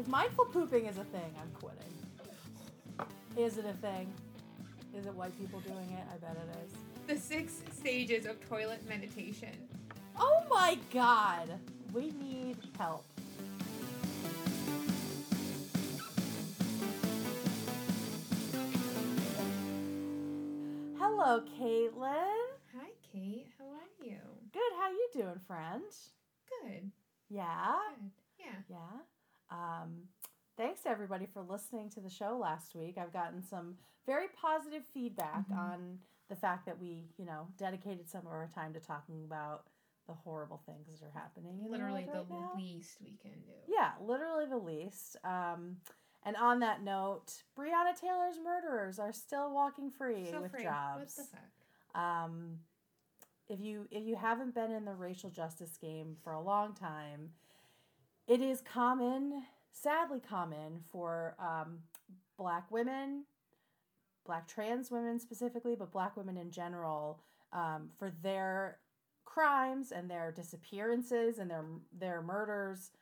If mindful pooping is a thing, I'm quitting. Is it a thing? Is it white people doing it? I bet it is. The six stages of toilet meditation. Oh my god! We need help. Hello, Caitlin. Hi, Kate. How are you? Good. How you doing, friend? Good. Yeah. Good. Yeah. Yeah. Um, thanks to everybody for listening to the show last week. I've gotten some very positive feedback Mhm. on the fact that we, you know, dedicated some of our time to talking about the horrible things that are happening. Literally the, the right now. least we can do. Yeah, literally the least. Um, and on that note, Breonna Taylor's murderers are still walking free So with free. jobs. What the fuck? Um, if you if you haven't been in the racial justice game for a long time, it is common, sadly common, for um, black women, black trans women specifically, but black women in general, um, for their crimes and their disappearances and their their murders.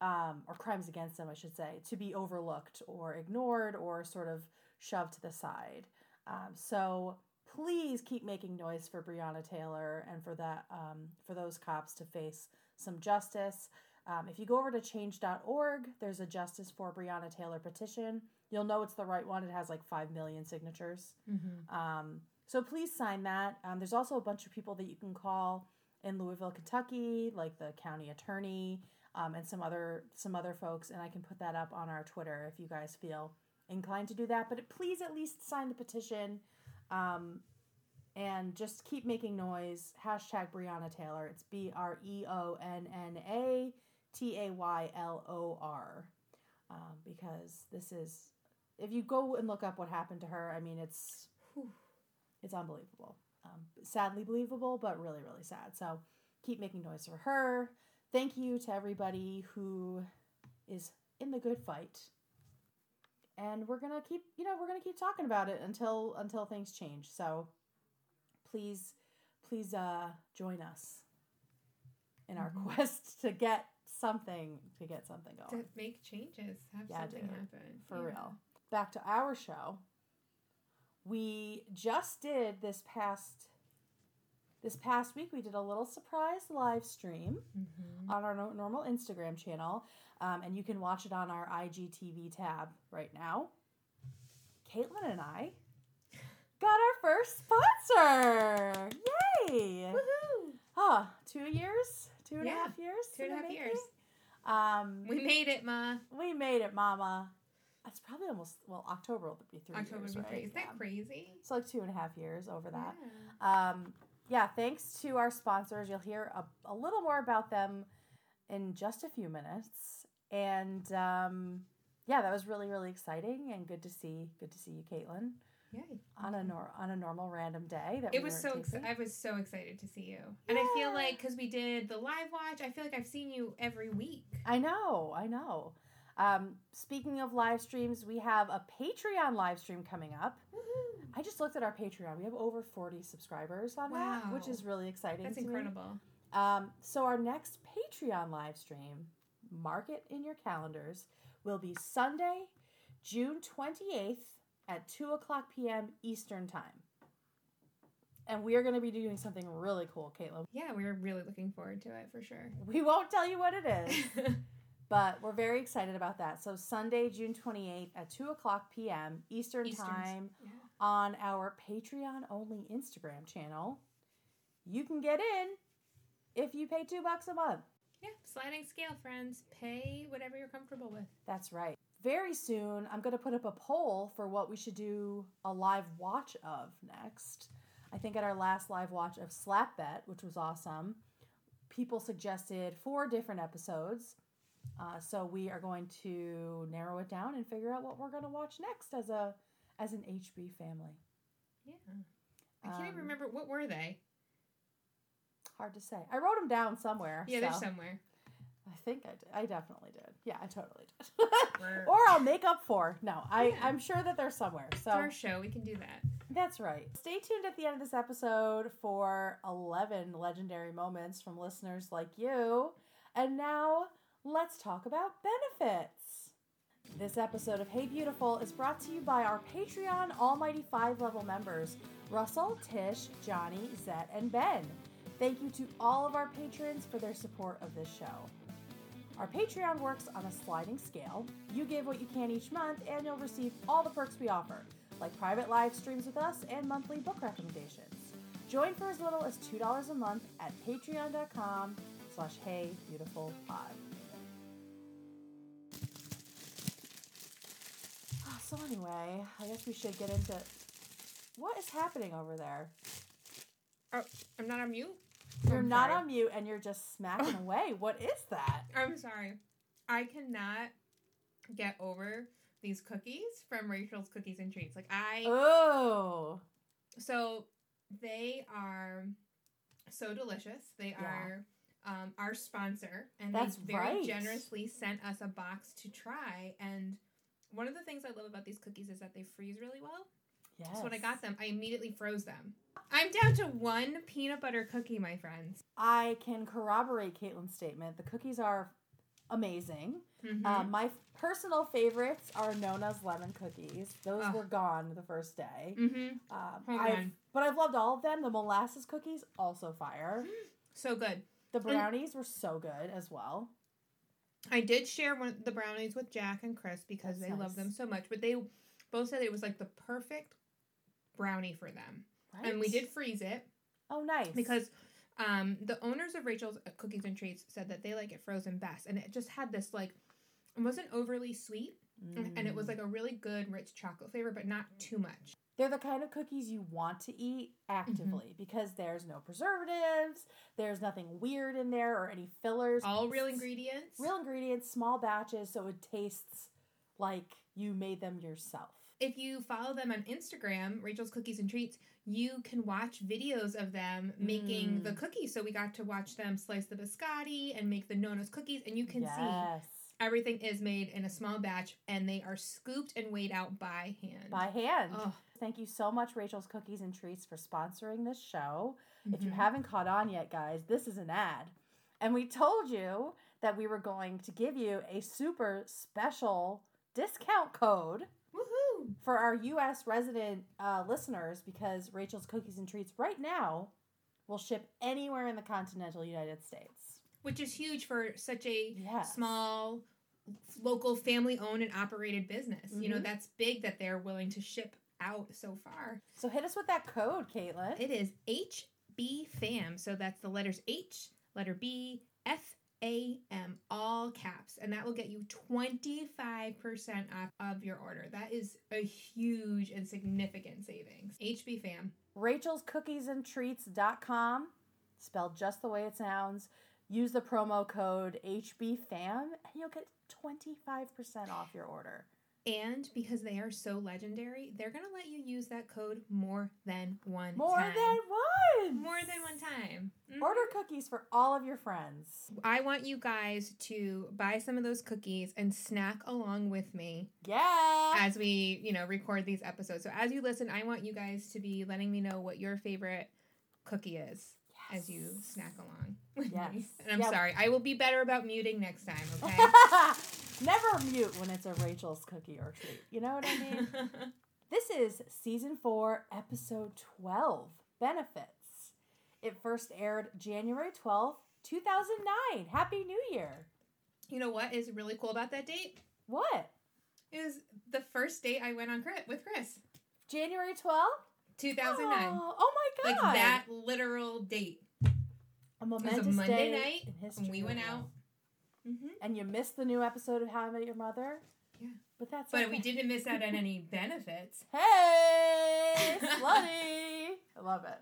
Um, or crimes against them, I should say, to be overlooked or ignored or sort of shoved to the side. Um, so please keep making noise for Breonna Taylor and for that um, for those cops to face some justice. Um, if you go over to change.org, there's a Justice for Breonna Taylor petition. You'll know it's the right one. It has like 5 million signatures. Mm-hmm. Um, so please sign that. Um, there's also a bunch of people that you can call in Louisville, Kentucky, like the county attorney um, and some other some other folks. And I can put that up on our Twitter if you guys feel inclined to do that. But please at least sign the petition. Um, and just keep making noise. Hashtag Breonna Taylor. It's B R E O N N A T A Y L O R. Um, because this is, if you go and look up what happened to her, I mean, it's it's unbelievable. Um, sadly believable, but really, really sad. So keep making noise for her. Thank you to everybody who is in the good fight. And we're gonna keep, you know, we're gonna keep talking about it until until things change. So please, please uh, join us in our Mhm. quest to get something to get something going. To make changes, have Yeah, something dude. happen. For Yeah. real. Back to our show. We just did this past this past week we did a little surprise live stream Mhm. on our no- normal Instagram channel, um, and you can watch it on our IGTV tab right now. Caitlin and I got our first sponsor! Yay! Woohoo! Ah, Oh, two years, two and a half years, Two and a half years. Um, We made it, Ma. we made it, Mama. That's probably almost well. October will be three October years, would be right? three. Is Yeah. that crazy? It's like two and a half years over that. Yeah. Um, yeah, thanks to our sponsors. You'll hear a, a little more about them in just a few minutes. And um, yeah, that was really really exciting and good to see. Good to see you, Caitlin, Yay. on a nor- on a normal random day. That It we was so ex- I was so excited to see you, and I feel like because we did the live watch, I feel like I've seen you every week. I know, I know. Um, speaking of live streams, we have a Patreon live stream coming up. I just looked at our Patreon. We have over 40 subscribers on that, which is really exciting. That's to me. incredible. Um, so our next Patreon live stream, mark it in your calendars, will be Sunday, June 28th at 2 o'clock p.m. Eastern Time. And we are going to be doing something really cool, Caitlin. Yeah, we're really looking forward to it for sure. We won't tell you what it is, but we're very excited about that. So Sunday, June 28th at 2 o'clock p.m. Eastern Eastern. Time Yeah. on our Patreon only Instagram channel. You can get in if you pay two bucks a month. yeah, sliding scale, friends. Pay whatever you're comfortable with. That's right. Very soon, I'm going to put up a poll for what we should do a live watch of next. I think at our last live watch of Slap Bet, which was awesome, people suggested four different episodes. Uh, so we are going to narrow it down and figure out what we're going to watch next as a as an HB family. Yeah. I can't even Um, remember what were they. Hard to say. I wrote them down somewhere. Yeah, they're somewhere. I think I did. I definitely did. Yeah, I totally did. or I'll make up for. No, I Yeah. I'm sure that they're somewhere. So It's our show. We can do that. That's right. Stay tuned at the end of this episode for 11 legendary moments from listeners like you. And now let's talk about benefits. This episode of Hey Beautiful is brought to you by our Patreon Almighty 5 level members Russell, Tish, Johnny, Zet, and Ben. Thank you to all of our patrons for their support of this show. Our Patreon works on a sliding scale. You give what you can each month, and you'll receive all the perks we offer, like private live streams with us and monthly book recommendations. Join for as little as $2 a month at patreon.com slash hey beautiful pod. Ah, so anyway, I guess we should get into what is happening over there. Oh, I'm not on mute. You're I'm not sorry. on mute and you're just smacking away. What is that? I'm sorry. I cannot get over these cookies from Rachel's Cookies and Treats. Like I Oh, so they are so delicious. They Yeah. are um, our sponsor, and That's they very right. generously sent us a box to try. And one of the things I love about these cookies is that they freeze really well. Yes. So when I got them, I immediately froze them. I'm down to one peanut butter cookie, my friends. I can corroborate Caitlin's statement. The cookies are amazing. Mhm. Um, my personal favorites are Nona's lemon cookies. Those Ugh. were gone the first day. Mhm. Um, I've- but I've loved all of them. The molasses cookies also fire. So good. The brownies were so good as well. I did share one the brownies with Jack and Chris because That's they love them so much, but they both said it was like the perfect brownie for them. Right? And we did freeze it Oh, nice. because um, the owners of Rachel's Cookies and Treats said that they like it frozen best, and it just had this like it wasn't overly sweet, and it was Mm. like a really good rich chocolate flavor, but not too much. They're the kind of cookies you want to eat actively Mm-hmm. because there's no preservatives, there's nothing weird in there or any fillers. All real ingredients. Real ingredients, small batches, so it tastes like you made them yourself. If you follow them on Instagram, Rachel's Cookies and Treats, you can watch videos of them making Mm. the cookies. So we got to watch them slice the biscotti and make the Nona's cookies, and you can see everything is made in a small batch, and they are scooped and weighed out by hand. By hand. Oh, Thank you so much, Rachel's Cookies and Treats, for sponsoring this show. If you mhm. haven't caught on yet, guys, this is an ad. And we told you that we were going to give you a super special discount code! For our U.S. resident uh, listeners because Rachel's Cookies and Treats right now will ship anywhere in the continental United States. Which is huge for such a Yes. small, local, family owned and operated business. You know, Mhm. that's big that they're willing to ship out so far. So hit us with that code, Caitlin. It is HBFAM. So that's the letters H, letter B, F A M, all caps. And that will get you 25% off of your order. That is a huge and significant savings. HB fam. Rachel's Cookies and Treats.com, spelled just the way it sounds. Use the promo code HB fam, and you'll get 25% off your order. And because they are so legendary, they're going to let you use that code more than one More time. than one! More than one time. Mhm. Order cookies for all of your friends. I want you guys to buy some of those cookies and snack along with me Yeah! as we, you know, record these episodes. So as you listen, I want you guys to be letting me know what your favorite cookie is as you snack along Yes. And I'm Yeah. sorry. I will be better about muting next time, okay? Never mute when it's a Rachel's cookie or treat. You know what I mean? this is season four, episode 12 Benefits. It first aired January 12th, 2009. Happy New Year. you know what is really cool about that date? What? Is the first date I went on Chris with Chris. January 12th? 2009. Oh, oh my God. like that literal date. A momentous Monday day night in history. when we went out. Now. Mm-hmm. And you missed the new episode of How I Met Your Mother? Yeah. But that's But okay. we didn't miss out on any benefits. Hey, slutty. I love it.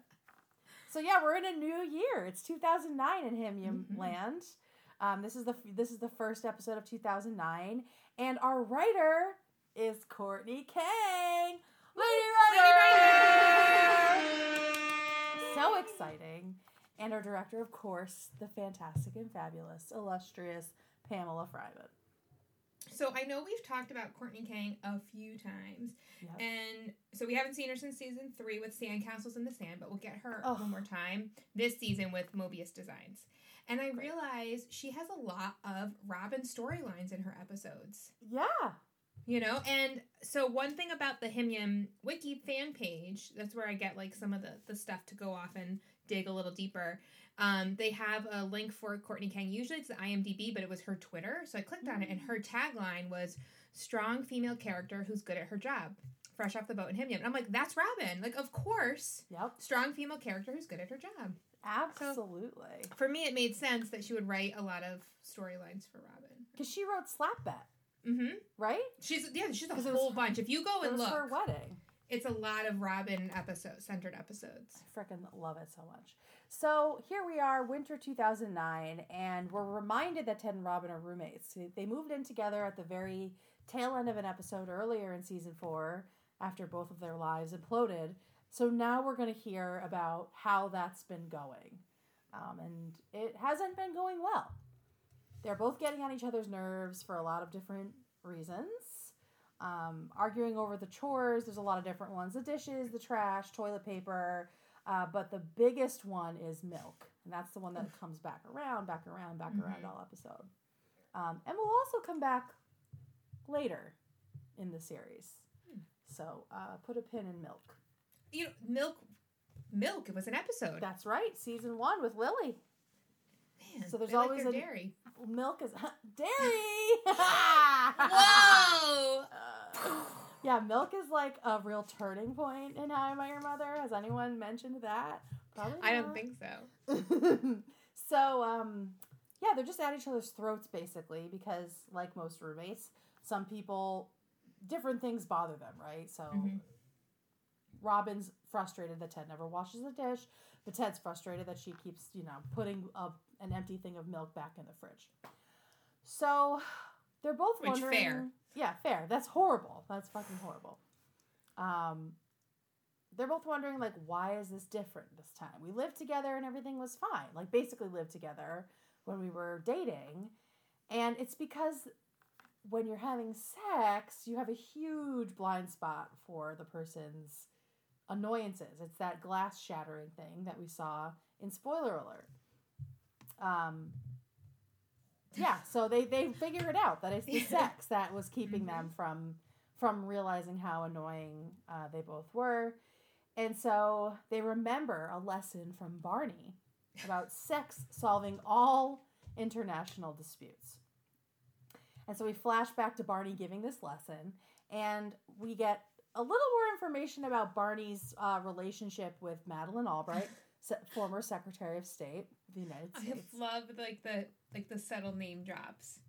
So yeah, we're in a new year. It's 2009 in Him Mhm. Land. Um, this is the this is the first episode of 2009, and our writer is Courtney Kang, Lady Writer. So exciting, and our director, of course, the fantastic and fabulous, illustrious Pamela Fryman. So I know we've talked about Courtney Kang a few times, Yep. and so we haven't seen her since season three with Sandcastles in the Sand, but we'll get her Oh. one more time this season with Mobius Designs. And I realize she has a lot of Robin storylines in her episodes. Yeah, You know, and so one thing about the Himyam Wiki fan page, that's where I get like some of the, the stuff to go off and dig a little deeper. Um, they have a link for Courtney Kang. Usually it's the IMDb, but it was her Twitter. So I clicked on it, and her tagline was strong female character who's good at her job. Fresh off the boat in Himyam. And I'm like, that's Robin. Like, of course. Yep. Strong female character who's good at her job. Absolutely. For me, it made sense that she would write a lot of storylines for Robin. Because she wrote Slap Bet, Mm-hmm. right? She's yeah, she's a 'Cause it was whole bunch. If you go and was her look, wedding. It's a lot of Robin episode centered episodes. I freaking love it so much. So here we are, winter 2009, and we're reminded that Ted and Robin are roommates. They- moved in together at the very tail end of an episode earlier in season four after both of their lives imploded. So now we're going to hear about how that's been going. Um, and it hasn't been going well. They're both getting on each other's nerves for a lot of different reasons. Um, arguing over the chores, there's a lot of different ones the dishes, the trash, toilet paper. Uh, but the biggest one is milk. And that's the one that comes back around, back around, back around Mhm. all episode. Um, and we'll also come back later in the series. Hmm. So uh, put a pin in milk. You know, milk, milk. It was an episode. That's right, season one with Lily. Man, so there's they like always a- dairy. Milk is dairy. Whoa! Uh, yeah, milk is like a real turning point in How I Met Your Mother. Has anyone mentioned that? Probably. I don't think so. so, um, yeah, they're just at each other's throats basically because, like most roommates, some people, different things bother them, right? So, Mhm. Robin's frustrated that Ted never washes the dish, but Ted's frustrated that she keeps, you know, putting a, an empty thing of milk back in the fridge. So, they're both Which, wondering. fair. Yeah, fair. That's horrible. That's fucking horrible. Um, they're both wondering like why is this different this time we lived together and everything was fine like basically lived together when we were dating and it's because when you're having sex you have a huge blind spot for the person's annoyances. It's that glass shattering thing that we saw in spoiler alert. Um yeah so they they figure it out that it's the sex that was keeping them from from realizing how annoying uh, they both were. And so they remember a lesson from Barney about sex solving all international disputes. And so we flash back to Barney giving this lesson, and we get a little more information about Barney's uh, relationship with Madeleine Albright, se- former Secretary of State of the United States. I love like the like the subtle name drops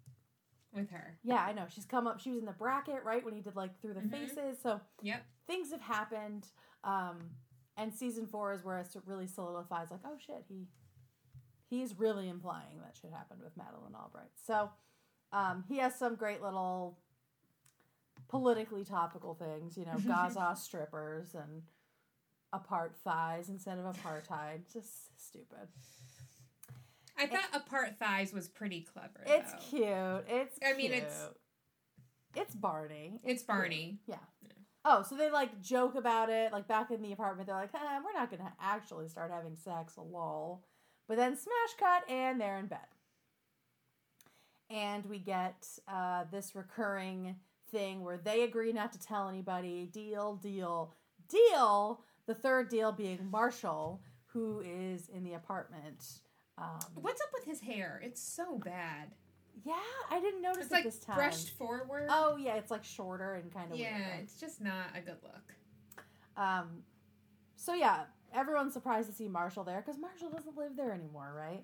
with her. Yeah, I know. She's come up. She was in the bracket, right, when he did like through the Mhm. faces. So Yep. things have happened. Um, and season four is where it really solidifies, like, oh shit, he he's really implying that shit happened with Madeleine Albright. So um, he has some great little politically topical things, you know, Gaza strippers and apart thighs instead of apartheid. Just stupid. I thought apart thighs was pretty clever. It's though. cute. It's I mean, cute. it's- it's Barney. It's Barney. Yeah. Oh, so they like joke about it, like back in the apartment. They're like, eh, "We're not gonna actually start having sex, lol." But then smash cut, and they're in bed, and we get uh, this recurring thing where they agree not to tell anybody. Deal, deal, deal. The third deal being Marshall, who is in the apartment. Um, What's up with his hair? It's so bad. Yeah, I didn't notice It's it like this time. brushed forward. Oh yeah, it's like shorter and kind of yeah, weird. it's just not a good look. Um, so yeah, everyone's surprised to see Marshall there because Marshall doesn't live there anymore, right?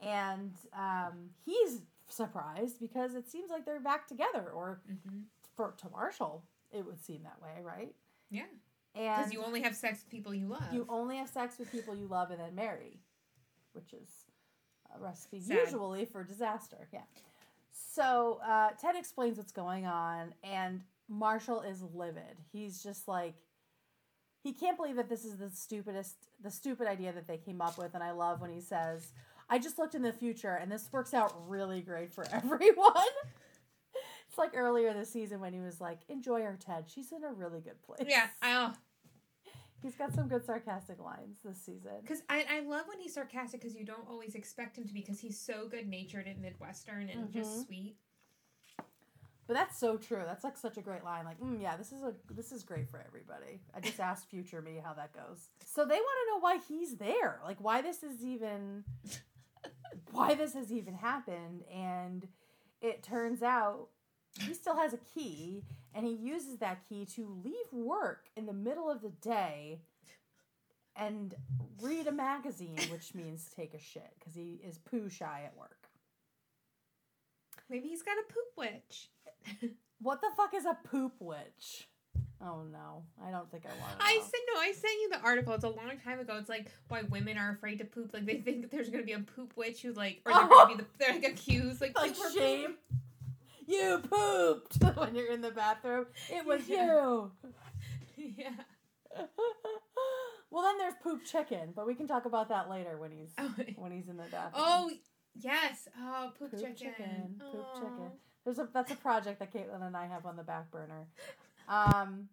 And um, he's surprised because it seems like they're back together, or Mm-hmm. for to Marshall, it would seem that way, right? Yeah, And because you only have sex with people you love. you only have sex with people you love and then marry, which is a recipe Sad. usually for disaster. Yeah. So uh, Ted explains what's going on, and Marshall is livid. He's just like, he can't believe that this is the stupidest, the stupid idea that they came up with. And I love when he says, "I just looked in the future, and this works out really great for everyone." it's like earlier this season when he was like, "Enjoy her, Ted. She's in a really good place." yeah, I He's got some good sarcastic lines this season. because I, I love when he's sarcastic because you don't always expect him to be because he's so good natured and midwestern and Mhm. just sweet. But that's so true. That's like such a great line. Like, mm, yeah, this is a this is great for everybody. I just asked future me how that goes. So they want to know why he's there. Like why this is even why this has even happened and it turns out he still has a key and he uses that key to leave work in the middle of the day and read a magazine, which means take a shit because he is poo shy at work. Maybe he's got a poop witch. What the fuck is a poop witch? Oh no, I don't think I want to. I said no. I sent you the article. It's a long time ago. It's like why women are afraid to poop. Like they think that there's gonna be a poop witch who like, or they're gonna be the, they're like accused like like "You were shame. You pooped when you're in the bathroom. It was you. yeah. well, then there's poop chicken, but we can talk about that later when he's Oh, when he's in the bathroom. oh yes. Oh poop, poop chicken. chicken, poop Aw. chicken. There's a that's a project that Caitlin and I have on the back burner. Um,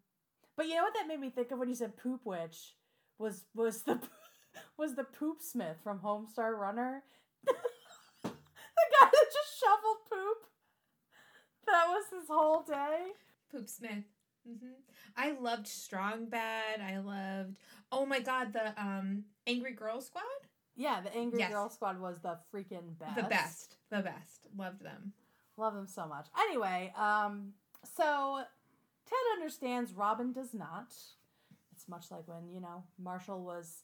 but you know what that made me think of when you said poop witch was was the was the poop smith from Homestar Runner. the guy that just shoveled poop. That was his whole day. Poop Smith. Mm-hmm. I loved Strong Bad. I loved. Oh my god, the um Angry Girl Squad. Yeah, the Angry Yes. Girl Squad was the freaking best. The best. The best. Loved them. Love them so much. Anyway, um, so Ted understands Robin does not. It's much like when, you know, Marshall was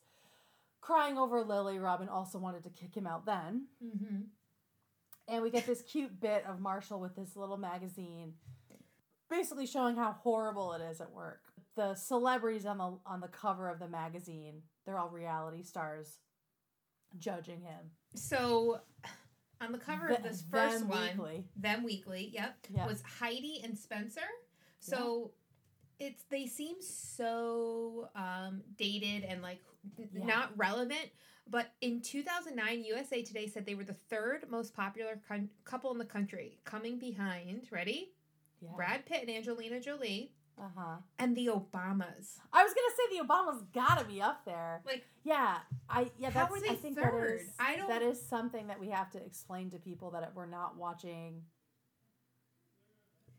crying over Lily. Robin also wanted to kick him out then. Mm-hmm. And we get this cute bit of Marshall with this little magazine basically showing how horrible it is at work. The celebrities on the on the cover of the magazine, they're all reality stars judging him. So, on the cover of this first them one, weekly. them weekly, yep, Yeah. was Heidi and Spencer. So it's they seem so um, dated and like Yeah. not relevant. But in 2009, USA Today said they were the third most popular con- couple in the country, coming behind. Ready? Yeah. Brad Pitt and Angelina Jolie, Uh-huh. and the Obamas. I was gonna say the Obama's gotta be up there. Like, Yeah, I yeah How that's they I think third? that is I don't- that is something that we have to explain to people that we're not watching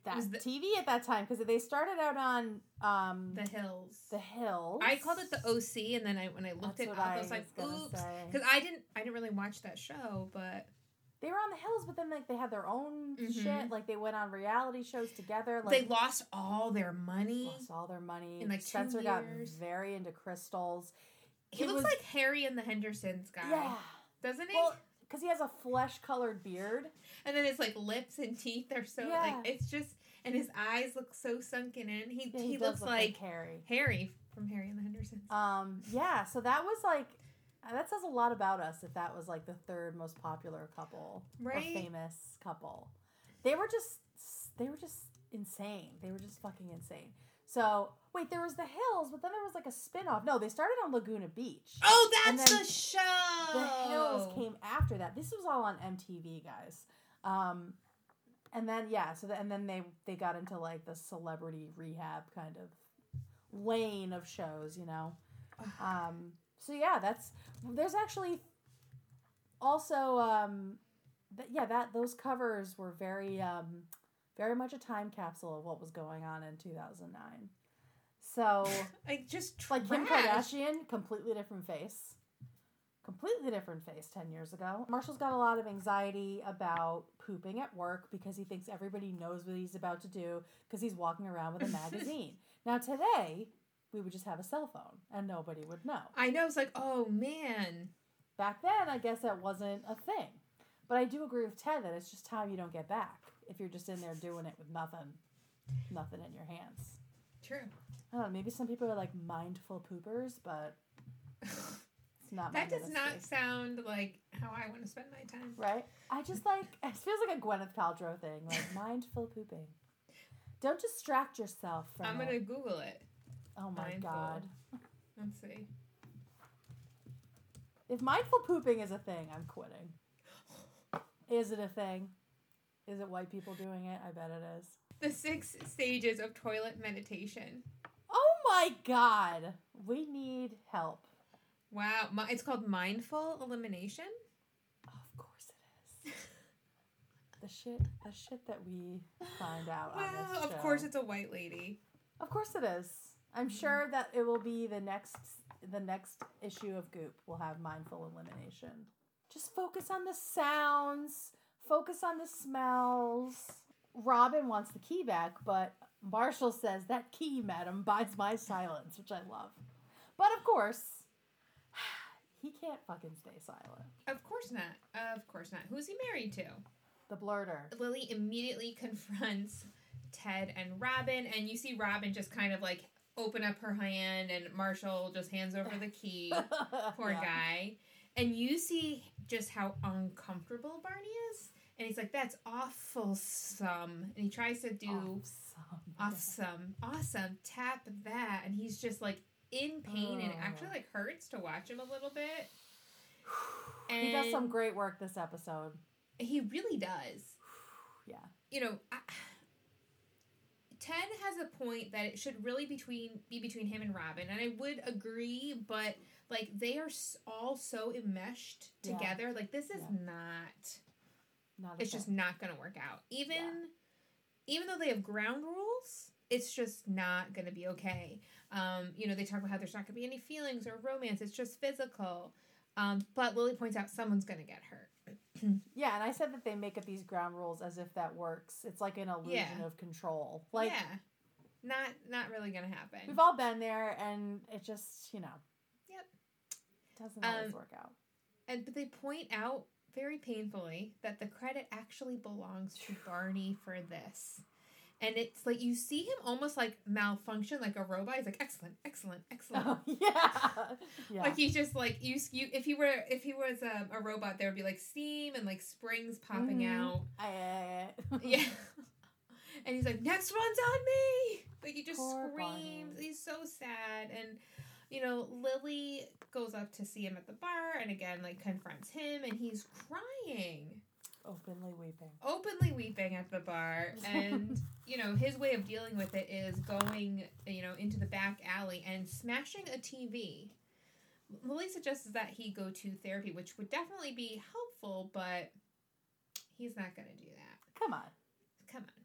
that Was the- TV at that time because they started out on um The Hills. the Hills. I called it the OC, and then I when I looked That's it up, I I was like, was "Oops," because I didn't, I didn't really watch that show, but They were on the Hills, but then like they had their own Mhm. shit. Like they went on reality shows together. Like, they lost all their money. lost all their money. in, like, Spencer got very into crystals. He It looks was- like Harry and the Hendersons guy, Yeah, doesn't he? well, because he has a flesh-colored beard. and then his like lips and teeth are so Yeah. like it's just, and his eyes look so sunken in. He Yeah, he, does looks look like Harry. Harry from Harry and the Hendersons. Um, yeah, so that was like that says a lot about us if that was like the third most popular couple Right. famous couple. They were just they were just insane. They were just fucking insane. So wait, there was the Hills, but then there was like a spin-off. No, they started on Laguna Beach. oh, that's the show. The Hills came after that. This was all on MTV, guys. Um, and then yeah, so the, and then they they got into like the celebrity rehab kind of lane of shows, you know. Um, so yeah, that's there's actually also um, th- yeah that those covers were very um, very much a time capsule of what was going on in 2009. So like just like Kim. Kardashian, completely different face. Completely different face 10 years ago. Marshall's got a lot of anxiety about pooping at work because he thinks everybody knows what he's about to do because he's walking around with a magazine. now, today, we would just have a cell phone and nobody would know. I know. It's like, oh man. Back then, I guess that wasn't a thing. But I do agree with Ted that it's just time you don't get back if you're just in there doing it with nothing, nothing in your hands. True. I don't know. Maybe some people are like mindful poopers, but it's not. that does not ministry. sound like how I want to spend my time. right. I just like it feels like a Gwyneth Paltrow thing, like mindful pooping. Don't distract yourself from I'm gonna Google it. Oh my mindful. god! Let's see. If mindful pooping is a thing, I'm quitting. Is it a thing? Is it white people doing it? I bet it is. The six stages of toilet meditation. Oh my god! We need help. Wow, it's called mindful elimination. Of course it is. the shit, the shit that we find out on Well, of course it's a white lady. Of course it is. I'm Mm-hmm. sure that it will be the next the next issue of Goop will have mindful elimination. Just focus on the sounds, focus on the smells. Robin wants the key back, but Marshall says that key, madam, buys my silence, which I love. But of course, he can't fucking stay silent. Of course not. Of course not. Who's he married to? The blurter. Lily immediately confronts Ted and Robin, and you see Robin just kind of like open up her hand, and Marshall just hands over the key. Poor Yeah. guy. And you see just how uncomfortable Barney is. And he's like, that's awful some. And he tries to do Awesome. awesome, awesome, tap that. And he's just like in pain and it actually Oh. like hurts to watch him a little bit. He does some great work this episode. He really does. Yeah. You know, I, Ted has a point that it should really between be between him and Robin, and I would agree, but like they are all so enmeshed Yeah. together. Like this is Yeah. not. Not It's just not going to work out. Even Yeah. even though they have ground rules, it's just not going to be okay. Um, you know, they talk about how there's not going to be any feelings or romance. It's just physical. Um, but Lily points out someone's going to get hurt. Yeah, and I said that they make up these ground rules as if that works. It's like an illusion Yeah. of control. Like yeah, not not really going to happen. we've all been there, and it just you know. Yep. Doesn't always Um, work out. And but they point out very painfully that the credit actually belongs to Barney for this. And it's like you see him almost like malfunction like a robot. He's like excellent, excellent, excellent. Oh, yeah. yeah. Like he's just like you. you if he were if he was um, a robot, there would be like steam and like springs popping Mhm. out. Yeah. and he's like, next one's on me. Like he just Poor screams. Barney. He's so sad. And you know, Lily goes up to see him at the bar and again like confronts him and he's crying. openly weeping. Openly weeping at the bar. And, you know, his way of dealing with it is going, you know, into the back alley and smashing a TV. Lily suggests that he go to therapy, which would definitely be helpful, but he's not going to do that. Come on. Come on.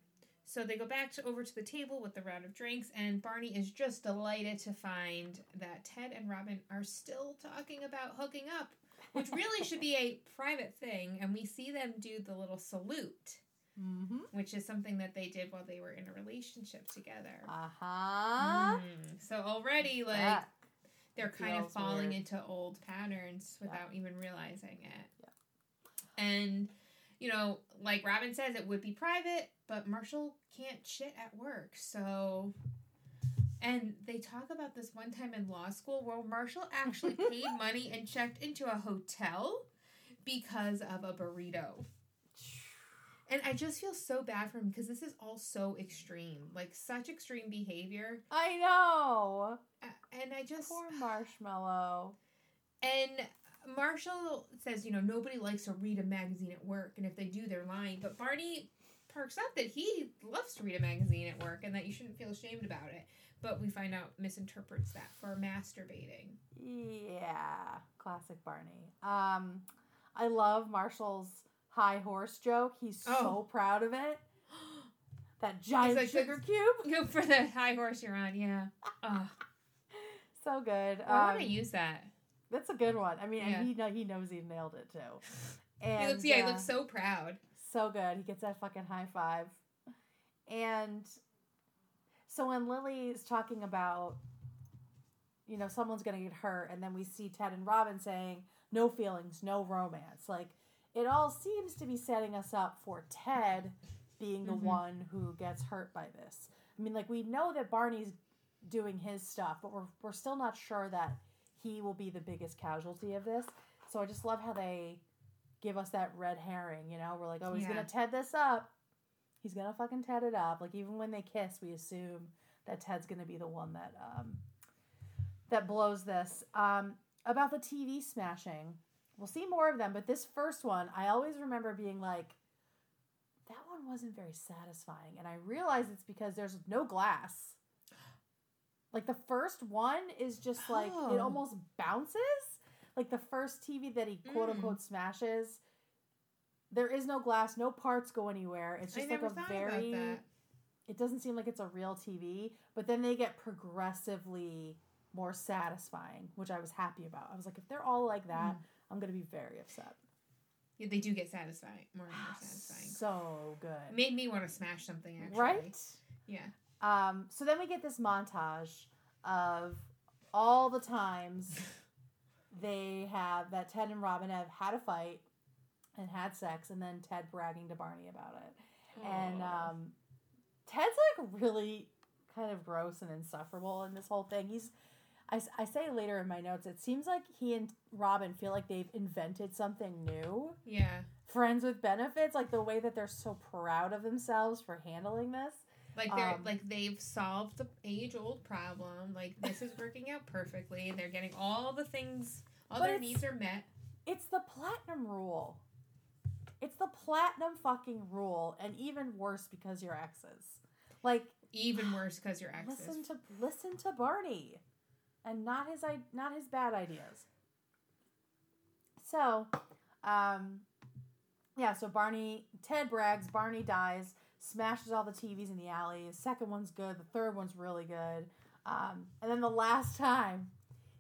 So they go back to, over to the table with the round of drinks, and Barney is just delighted to find that Ted and Robin are still talking about hooking up, which really should be a private thing. And we see them do the little salute, Mm-hmm. which is something that they did while they were in a relationship together. Uh huh. Mm. So already, like, That they're kind of falling weird. into old patterns Yeah. without even realizing it. Yeah. And you know, like Robin says, it would be private, but Marshall can't shit at work. So, and they talk about this one time in law school where Marshall actually paid money and checked into a hotel because of a burrito. And I just feel so bad for him because this is all so extreme, like such extreme behavior. I know. And I just Poor marshmallow. And Marshall says, you know, nobody likes to read a magazine at work, and if they do, they're lying. But Barney up that he loves to read a magazine at work and that you shouldn't feel ashamed about it. But we find out misinterprets that for masturbating. Yeah, classic Barney. Um, I love Marshall's high horse joke. He's so Oh. proud of it. That giant like the- sugar cube, Go for the high horse you're on, yeah. Oh, so good. I want Um, to use that. that's a good one. I mean, Yeah. and he he knows he nailed it too. He looks, yeah, he uh, looks so proud. So good. He gets that fucking high five. And so when Lily is talking about, you know, someone's going to get hurt, and then we see Ted and Robin saying, no feelings, no romance. Like, it all seems to be setting us up for Ted being the Mhm. one who gets hurt by this. I mean, like, we know that Barney's doing his stuff, but we're, we're still not sure that he will be the biggest casualty of this. So I just love how they give us that red herring, you know? We're like, oh, he's Yeah. gonna Ted this up. He's gonna fucking Ted it up. Like even when they kiss, we assume that Ted's gonna be the one that um that blows this. Um about the TV smashing. We'll see more of them, but this first one, I always remember being like, that one wasn't very satisfying. And I realize it's because there's no glass. Like the first one is just like it Oh. almost bounces. Like the first TV that he quote Mm. unquote smashes, there is no glass, no parts go anywhere. It's I just like never a very. It doesn't seem like it's a real TV, but then they get progressively more satisfying, which I was happy about. I was like, if they're all like that, Mm. I'm gonna be very upset. Yeah, they do get satisfying, more and more satisfying. So good, Made me want to smash something. Actually, right? Yeah. Um, so then we get this montage of all the times they have that Ted and Robin have had a fight and had sex, and then Ted bragging to Barney about it. And um, Ted's like really kind of gross and insufferable in this whole thing. He's, I, I say later in my notes, it seems like he and Robin feel like they've invented something new. yeah, Friends with benefits, like the way that they're so proud of themselves for handling this. Like they're Um, like they've solved the age old problem. Like this is working out perfectly. They're getting all the things, all their needs are met. It's the platinum rule. It's the platinum fucking rule, and even worse because you're exes. Like, Even worse because your exes. listen to listen to Barney, and not his i not his bad ideas. So, um, yeah. So Barney, Ted brags. Barney dies, smashes all the TVs in the alley. The second one's good. The third one's really good. Um, and then the last time,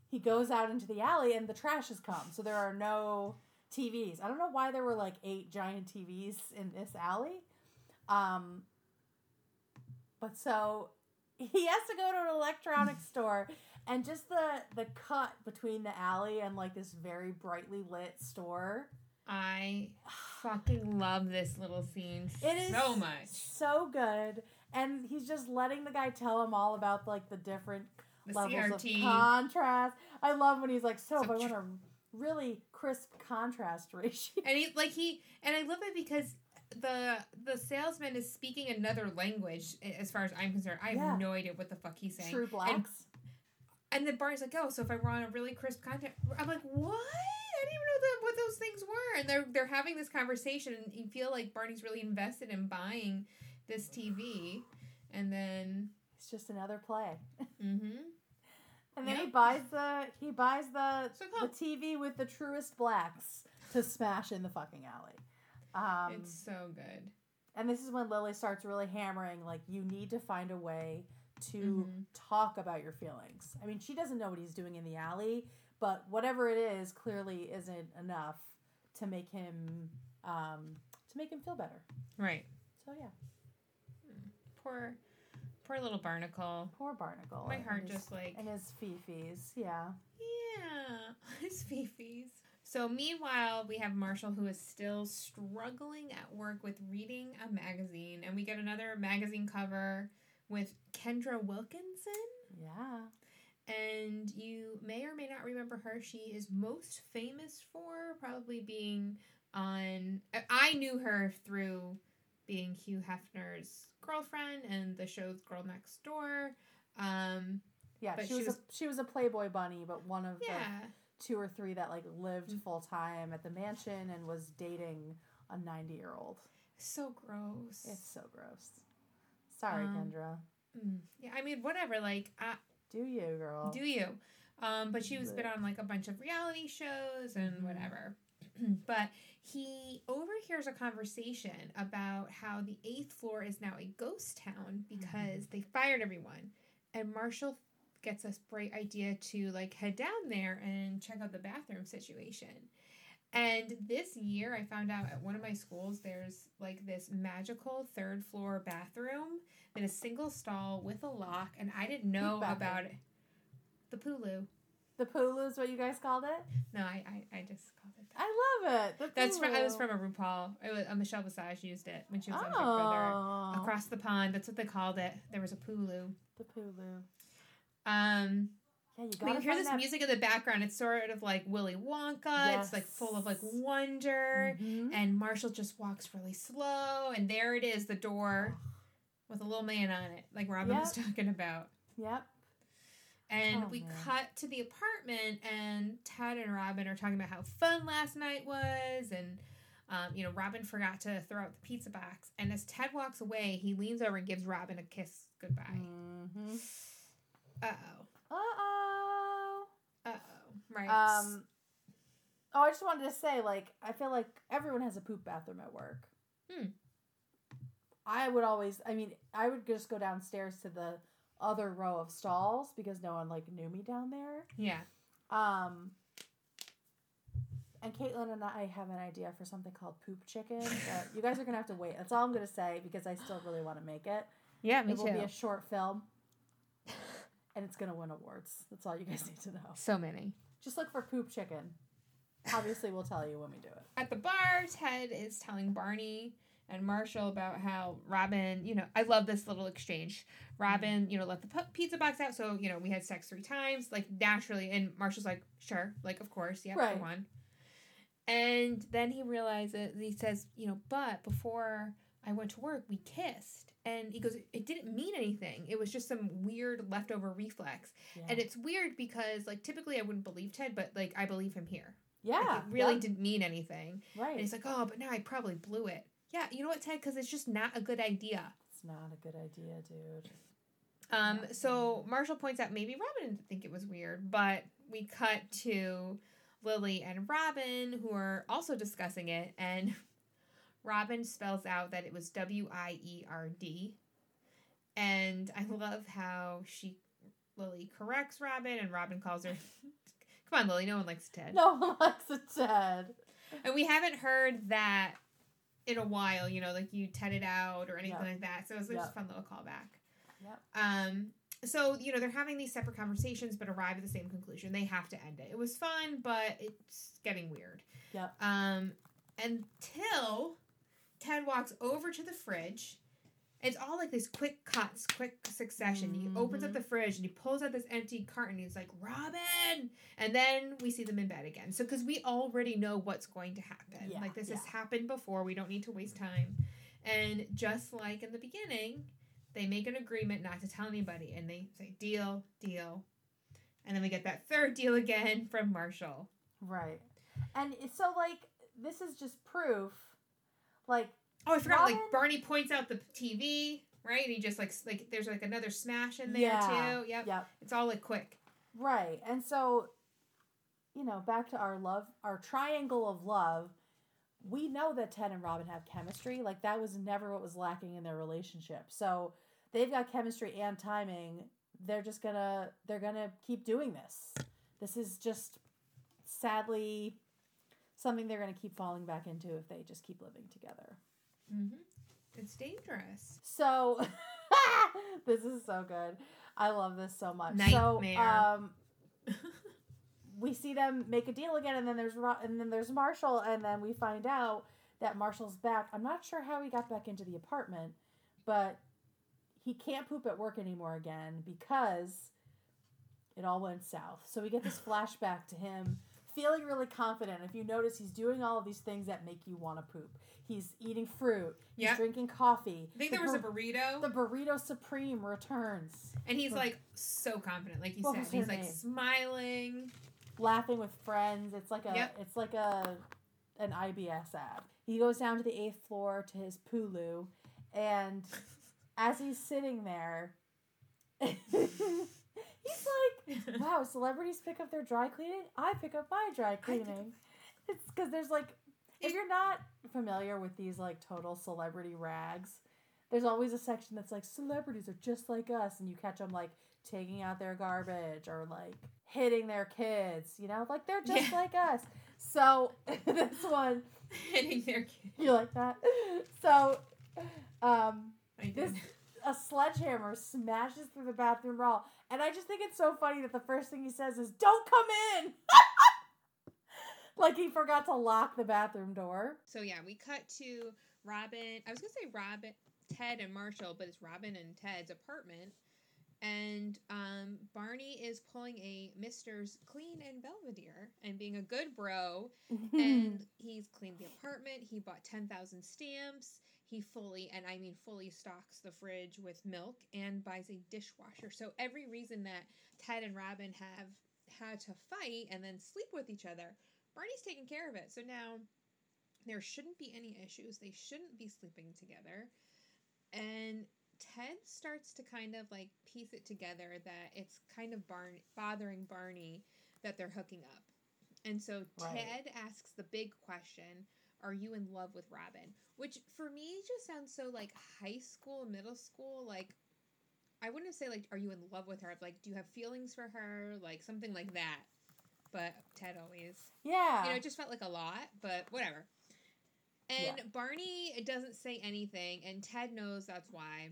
he goes out into the alley and the trash has come. So there are no TVs. I don't know why there were like eight giant TVs in this alley. Um, but so he has to go to an electronics store and just the the cut between the alley and like this very brightly lit store. I fucking love this little scene It is so much. So good. And he's just letting the guy tell him all about like the different The levels CRT. of contrast. I love when he's like, so, if So I want a really crisp contrast ratio. and he like he and I love it because the the salesman is speaking another language as far as I'm concerned. I have Yeah. no idea what the fuck he's saying. True blacks. And then Barney's like, "Oh, so if I want a really crisp content, I'm like, what? I didn't even know that what those things were." And they're they're having this conversation, and you feel like Barney's really invested in buying this TV, and then, it's just another play. mm-hmm. And then he buys the he buys the So the. TV with the truest blacks to smash in the fucking alley. Um, it's so good. and this is when Lily starts really hammering like you need to find a way to Mhm. talk about your feelings. I mean, she doesn't know what he's doing in the alley, but whatever it is clearly isn't enough to make him um, to make him feel better. Right. So yeah, Poor, poor little Barnacle. poor Barnacle. My heart his- just like and his fifis. Yeah. Yeah, his fifis. So meanwhile, we have Marshall who is still struggling at work with reading a magazine, and we get another magazine cover with Kendra Wilkinson. Yeah. And you may or may not remember her. She is most famous for probably being on. I- knew her through being Hugh Hefner's girlfriend and the show's Girl Next Door. Um, Yeah, But she, she was, was- a she was a Playboy bunny, but one of yeah. the two or three that like lived Mm. full time at the mansion and was dating a ninety year old. So gross. It's so gross. Sorry, Um, Kendra. Mm, yeah, I mean, whatever. Like, Do you, girl? do you? Um, but she was been on like a bunch of reality shows and Mhm. whatever. but he overhears a conversation about how the eighth floor is now a ghost town because they fired everyone, and Marshall gets this bright idea to like head down there and check out the bathroom situation. And this year, I found out at one of my schools, there's like this magical third floor bathroom in a single stall with a lock, and I didn't know about it. The Pulu. the Pulu is what you guys called it. No, I, I, I just called it that. I love it. The That's from, I was from a RuPaul. It was, uh, Michelle Visage used it when she was on Big Brother. Oh, Across the pond, that's what they called it. There was a Pulu. the Pulu. Um, Yeah, you gotta can hear this that- music in the background. It's sort of like Willy Wonka. It's like full of like Yes. wonder. Mhm. And Marshall just walks really slow, and there it is, the door with a little man on it, like Robin was talking about. Yep. And Oh, we man. cut to the apartment, and Ted and Robin are talking about how fun last night was, and um, you know Robin forgot to throw out the pizza box. And as Ted walks away, he leans over and gives Robin a kiss goodbye. Mm-hmm. Uh oh. Uh oh. Uh oh. Right. Um. Oh, I just wanted to say, like, I feel like everyone has a poop bathroom at work. Hmm. I would always, I mean, I would just go downstairs to the other row of stalls because no one like knew me down there. Yeah. Um, and Caitlin and I have an idea for something called poop chicken, but you guys are gonna have to wait. That's all I'm gonna say because I still really want to make it. Yeah, me it will too. be a short film, and it's gonna win awards. That's all you guys need to know. so many. Just look for poop chicken. Obviously, we'll tell you when we do it. At the bar, Ted is telling Barney and Marshall about how Robin, you know, I love this little exchange. Robin, you know, let the pizza box out, so you know we had sex three times, like naturally, and Marshall's like, sure, like of course, yeah, Right. go on. And then he realizes he says, you know, but before I went to work, we kissed, and he goes, it didn't mean anything. It was just some weird leftover reflex, Yeah. and it's weird because like typically I wouldn't believe Ted, but like I believe him here. yeah, Like, it really yeah, didn't mean anything. Right. And he's like, oh, but now I probably blew it. Yeah, you know what, Ted? Because it's just not a good idea. It's not a good idea, dude. Um, so Marshall points out maybe Robin didn't think it was weird, but we cut to Lily and Robin who are also discussing it, and Robin spells out that it was W I E R D, and I love how she Lily corrects Robin, and Robin calls her. Come on, Lily. No one likes Ted. No one likes a Ted. And we haven't heard that in a while, you know, like you TED it out or anything Yeah. like that. So it was just Yeah. a fun little callback. Yep. Um, so, you know, they're having these separate conversations but arrive at the same conclusion. They have to end it. It was fun, but it's getting weird. Yep. Um, until Ted walks over to the fridge. It's all like this quick cuts, quick succession. He opens up Mhm. the fridge and he pulls out this empty carton. He's like, Robin! And then we see them in bed again. So, because we already know what's going to happen. Yeah, like, this has happened before. We don't need to waste time. And just like in the beginning, they make an agreement not to tell anybody. And they say, deal, deal. And then we get that third deal again from Marshall. Right. And so like this is just proof. Like Oh, I forgot. Robin? Like Barney points out the TV, right? And he just like like there's like another smash in there Yeah. too. Yep. Yep. It's all like quick. Right. And so, you know, back to our love, our triangle of love, we know that Ted and Robin have chemistry. Like, that was never what was lacking in their relationship. So, they've got chemistry and timing. They're just gonna, they're gonna keep doing this. This is just sadly something they're gonna keep falling back into if they just keep living together. Mm-hmm. It's dangerous. So this is so good. I love this so much. Nightmare. So um we see them make a deal again and then there's and then there's Marshall and then we find out that Marshall's back. I'm not sure how he got back into the apartment, but he can't poop at work anymore again because it all went south. So we get this flashback to him feeling really confident. If you notice, he's doing all of these things that make you want to poop. He's eating fruit. He's Yep. drinking coffee. I think The there was a burrito, the burrito supreme returns and he's like so confident, like you said. He's like name? smiling. laughing with friends it's like a Yep. it's like a an ibs ad he goes down to the eighth floor to his pulu and as he's sitting there he's like wow celebrities pick up their dry cleaning? I pick up my dry cleaning. It's because there's like if you're not familiar with these like total celebrity rags there's always a section that's like celebrities are just like us and you catch them like taking out their garbage or like hitting their kids you know? Like they're just Yeah. like us. So this one Hitting their kid. you like that? So um This- a sledgehammer smashes through the bathroom wall and i just think it's so funny that the first thing he says is don't come in like he forgot to lock the bathroom door So yeah, we cut to Robin. I was gonna say Robin, Ted, and Marshall, but it's Robin and Ted's apartment. And um, Barney is pulling a Mister's clean and Belvedere and being a good bro. and he's cleaned the apartment. He bought 10,000 stamps. He fully, and I mean fully, stocks the fridge with milk and buys a dishwasher. So every reason that Ted and Robin have had to fight and then sleep with each other, Barney's taking care of it. So now there shouldn't be any issues. They shouldn't be sleeping together. And Ted starts to kind of like piece it together that it's kind of Barn bothering Barney that they're hooking up. And so Right. Ted asks the big question Are you in love with Robin? Which for me just sounds so like high school, middle school. Like, I wouldn't say, like, Are you in love with her? Like, do you have feelings for her? Like, something like that. But Ted always Yeah. you know, it just felt like a lot, but whatever. And Yeah. Barney it doesn't say anything, and Ted knows that's why.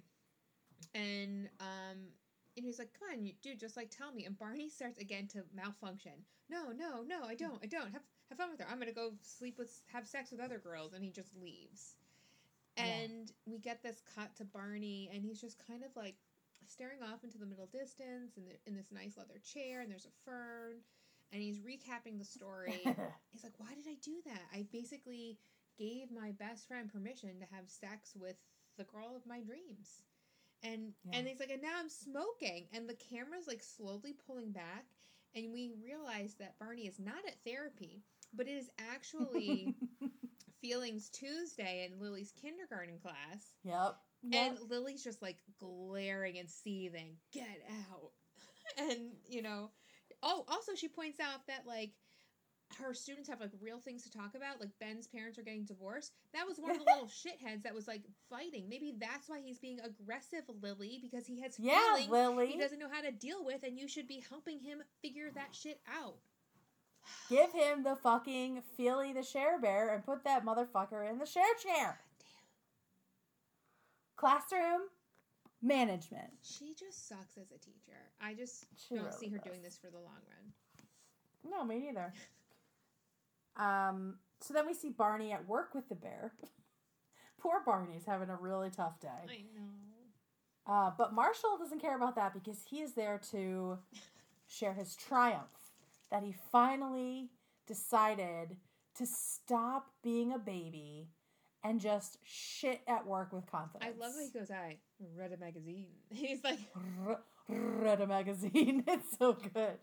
And um, and he's like, "Come on, you, dude, just like tell me." And Barney starts again to malfunction. No, no, no, I don't, I don't. Have have fun with her. I'm gonna go sleep with, have sex with other girls, and he just leaves. Yeah. And we get this cut to Barney, and he's just kind of like staring off into the middle distance, and in this nice leather chair, and there's a fern, and he's recapping the story. He's like, why did I do that? I basically gave my best friend permission to have sex with the girl of my dreams. And and he's like, and now I'm smoking. And the camera's like slowly pulling back. And we realize that Barney is not at therapy, but it is actually Feelings Tuesday in Lily's kindergarten class. yep. And Lily's just like glaring and seething, get out. and, you know, oh, also she points out that like her students have like real things to talk about. Like Ben's parents are getting divorced. That was one of the little shitheads that was like fighting. Maybe that's why he's being aggressive, Lily, because he has yeah, feelings Lily. he doesn't know how to deal with, and you should be helping him figure that shit out. Give him the fucking Feely the Share Bear and put that motherfucker in the share chair. Classroom management. She just sucks as a teacher. I just She don't really see her does. doing this for the long run. No, me neither. Um, so then we see Barney at work with the bear. Poor Barney's having a really tough day. I know. Uh, but Marshall doesn't care about that because he is there to share his triumph that he finally decided to stop being a baby and just shit at work with confidence. I love that he goes, I read a magazine. He's like, read a magazine. It's so good.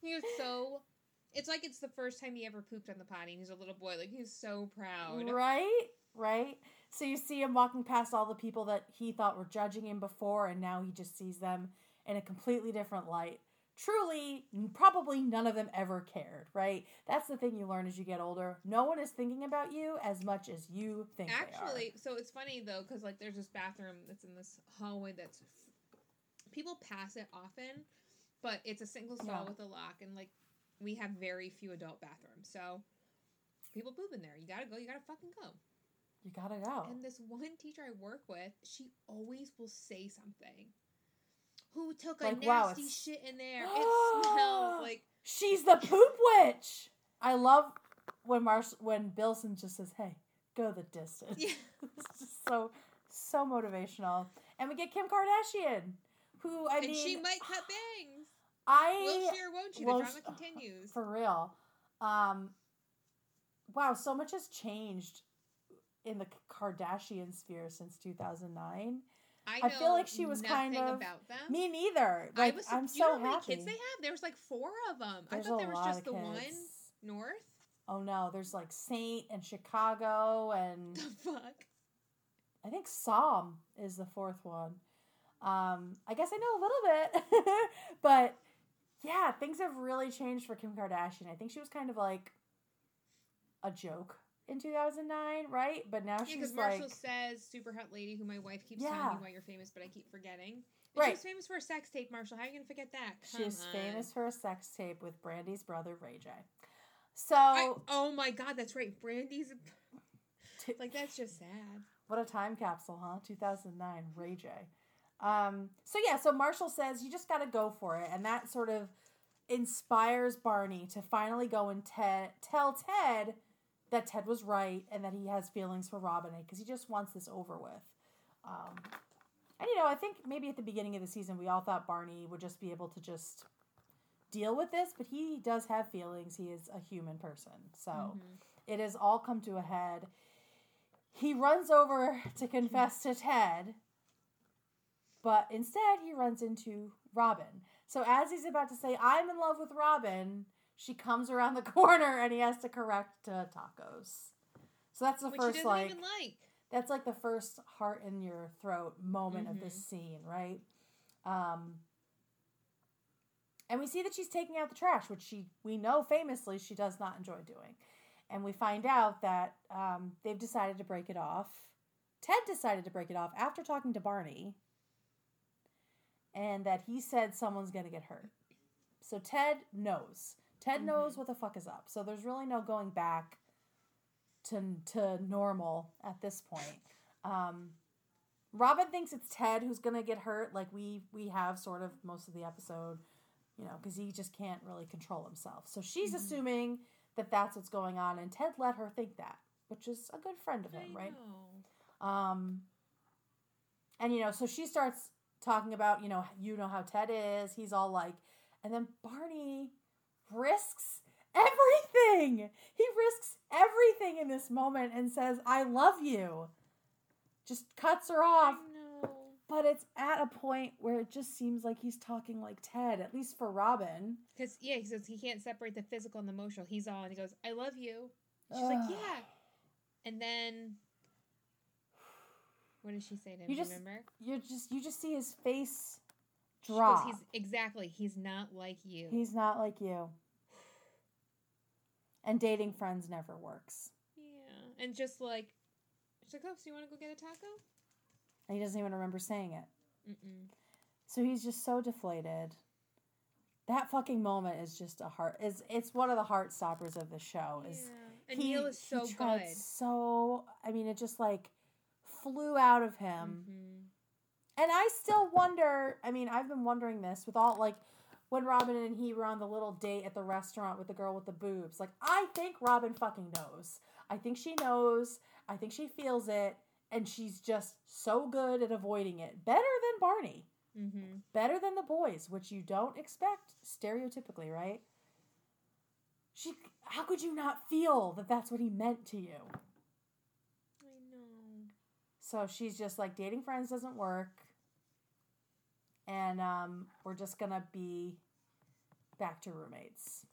he was so. It's like it's the first time he ever pooped on the potty. And he's a little boy. Like, he's so proud. Right? Right? So you see him walking past all the people that he thought were judging him before, and now he just sees them in a completely different light. Truly, probably none of them ever cared, right? That's the thing you learn as you get older. No one is thinking about you as much as you think Actually, so it's funny though, because like there's this bathroom that's in this hallway that's. People pass it often, but it's a single stall Yeah. with a lock, and like we have very few adult bathrooms. So people poop in there. You gotta go. You gotta fucking go. You gotta go. And this one teacher I work with, she always will say something. Who took a Like, wow, nasty it's- shit in there? It smells like She's the poop witch. I love when Mars when Bilson just says, "Hey, go the distance." yeah. it's just so so motivational. And we get Kim Kardashian, who I and mean, she might cut bangs. I Will she or won't she? The drama continues. for real. Um, wow, so much has changed in the Kardashian sphere since 2009. I, I feel like she was kind of- about them. Me neither. I Like, was. I'm you so know how many happy. kids they have? There was like four of them. There's I thought there was just the one north. Oh no, there's like Saint and Chicago and The fuck. I think Psalm is the fourth one. Um, I guess I know a little bit, but yeah, things have really changed for Kim Kardashian. I think she was kind of like a joke in 2009, right? But now Yeah, she's because like, Marshall says super hot lady who my wife keeps Yeah. telling me why you're famous, but I keep forgetting. And Right. She was famous for a sex tape, Marshall. How are you gonna forget that? Come she's on. famous for a sex tape with Brandy's brother Ray J. So, I, oh my god, that's right. Brandy's like that's just sad. What a time capsule, huh? 2009, Ray J. Um, so yeah, so Marshall says you just got to go for it, and that sort of inspires Barney to finally go and te- tell Ted that Ted was right and that he has feelings for Robin because he just wants this over with. Um, and you know, I think maybe at the beginning of the season we all thought Barney would just be able to just deal with this, but he does have feelings. He is a human person, so Mhm. it has all come to a head. He runs over to confess to Ted, but instead he runs into Robin. So as he's about to say, I'm in love with Robin, she comes around the corner and he has to correct uh, tacos. So that's the Which first like even like. that's like the first heart in your throat moment of this Mhm. scene, right? Um And we see that she's taking out the trash, which she we know famously she does not enjoy doing. And we find out that um, they've decided to break it off. Ted decided to break it off after talking to Barney, and that he said someone's going to get hurt. So Ted knows. Ted Mhm. knows what the fuck is up. So there's really no going back to to normal at this point. Um, Robin thinks it's Ted who's gonna get hurt, like we we have sort of most of the episode, you know, because he just can't really control himself. So she's Mhm. assuming that that's what's going on, and Ted let her think that, which is a good friend of I him, right? know. Um, and you know, so she starts talking about, you know, you know how Ted is. He's all like, and then Barney risks everything. He risks everything in this moment and says, "I love you." Just cuts her off. But it's at a point where it just seems like he's talking like Ted, at least for Robin. Because yeah, he says he can't separate the physical and the emotional. He's all and he goes, "I love you." She's Ugh. like, "Yeah," and then what does she say to him? You just you remember? You're just you just see his face She goes, he's exactly. He's not like you. He's not like you. And dating friends never works. yeah, and just like she's like, "Oh, so you want to go get a taco?" And he doesn't even remember saying it. Mm-mm. So he's just so deflated. That fucking moment is just a heart is it's one of the heart stoppers of the show. Is Yeah. And Neil is so he good. So I mean it just like flew out of him. Mhm. And I still wonder, I mean, I've been wondering this with all like when Robin and he were on the little date at the restaurant with the girl with the boobs. Like I think Robin fucking knows. I think she knows. I think she feels it and she's just so good at avoiding it. Better than Barney. Mhm. Better than the boys, which you don't expect stereotypically, right? She how could you not feel that that's what he meant to you? I know. So she's just like dating friends doesn't work. And um, we're just gonna be back to roommates.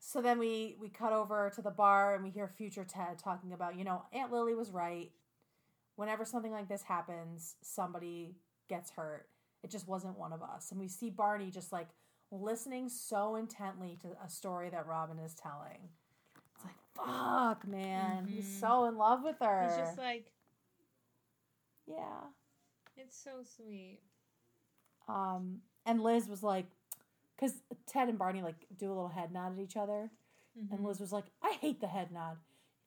So then we we cut over to the bar and we hear future Ted talking about, you know, Aunt Lily was right. Whenever something like this happens, somebody gets hurt. It just wasn't one of us. And we see Barney just like listening so intently to a story that Robin is telling. It's like, fuck, man. He's Mhm. so in love with her. He's just like, yeah. It's so sweet. Um, and Liz was like, because Ted and Barney like do a little head nod at each other, and Mhm. Liz was like, "I hate the head nod.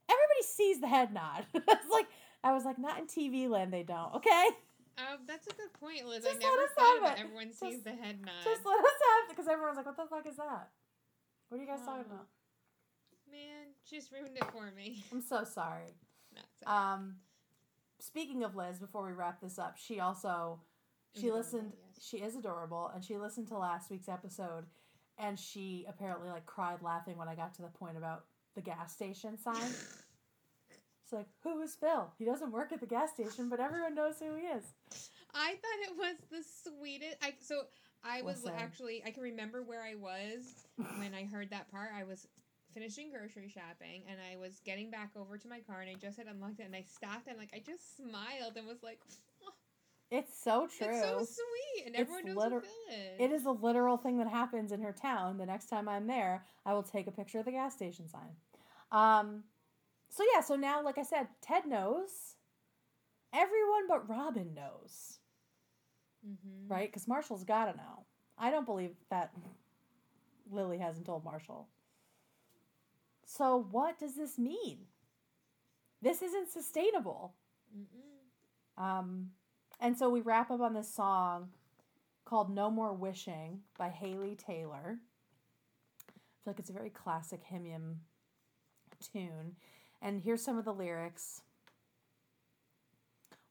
Everybody sees the head nod." it's like I was like, "Not in TV land, they don't." Okay, Um, that's a good point, Liz. Just I let never us thought have about it. everyone Just- sees the head nod. just let us have it because everyone's like, "What the fuck is that? What are you guys talking Oh. about?" Man, just ruined it for me. I'm so sorry. Not sorry. Um, speaking of Liz, before we wrap this up, she also she adorable, listened. yes. She is adorable, and she listened to last week's episode, and she apparently like cried laughing when I got to the point about the gas station sign. It's like, who is Phil? He doesn't work at the gas station, but everyone knows who he is. I thought it was the sweetest. I so I was Listen. actually I can remember where I was when I heard that part. I was finishing grocery shopping and I was getting back over to my car and I just had unlocked it and I stopped and like I just smiled and was like, oh, It's so true. it's so sweet and It's everyone knows liter- is. It is a literal thing that happens in her town. The next time I'm there, I will take a picture of the gas station sign. Um, so yeah, so now, like I said, Ted knows. Everyone but Robin knows, Mm-hmm. right? Because Marshall's got to know. I don't believe that Lily hasn't told Marshall. So what does this mean? This isn't sustainable. Um, and so we wrap up on this song called No More Wishing by Haley Taylor. I feel like it's a very classic hymn tune. And here's some of the lyrics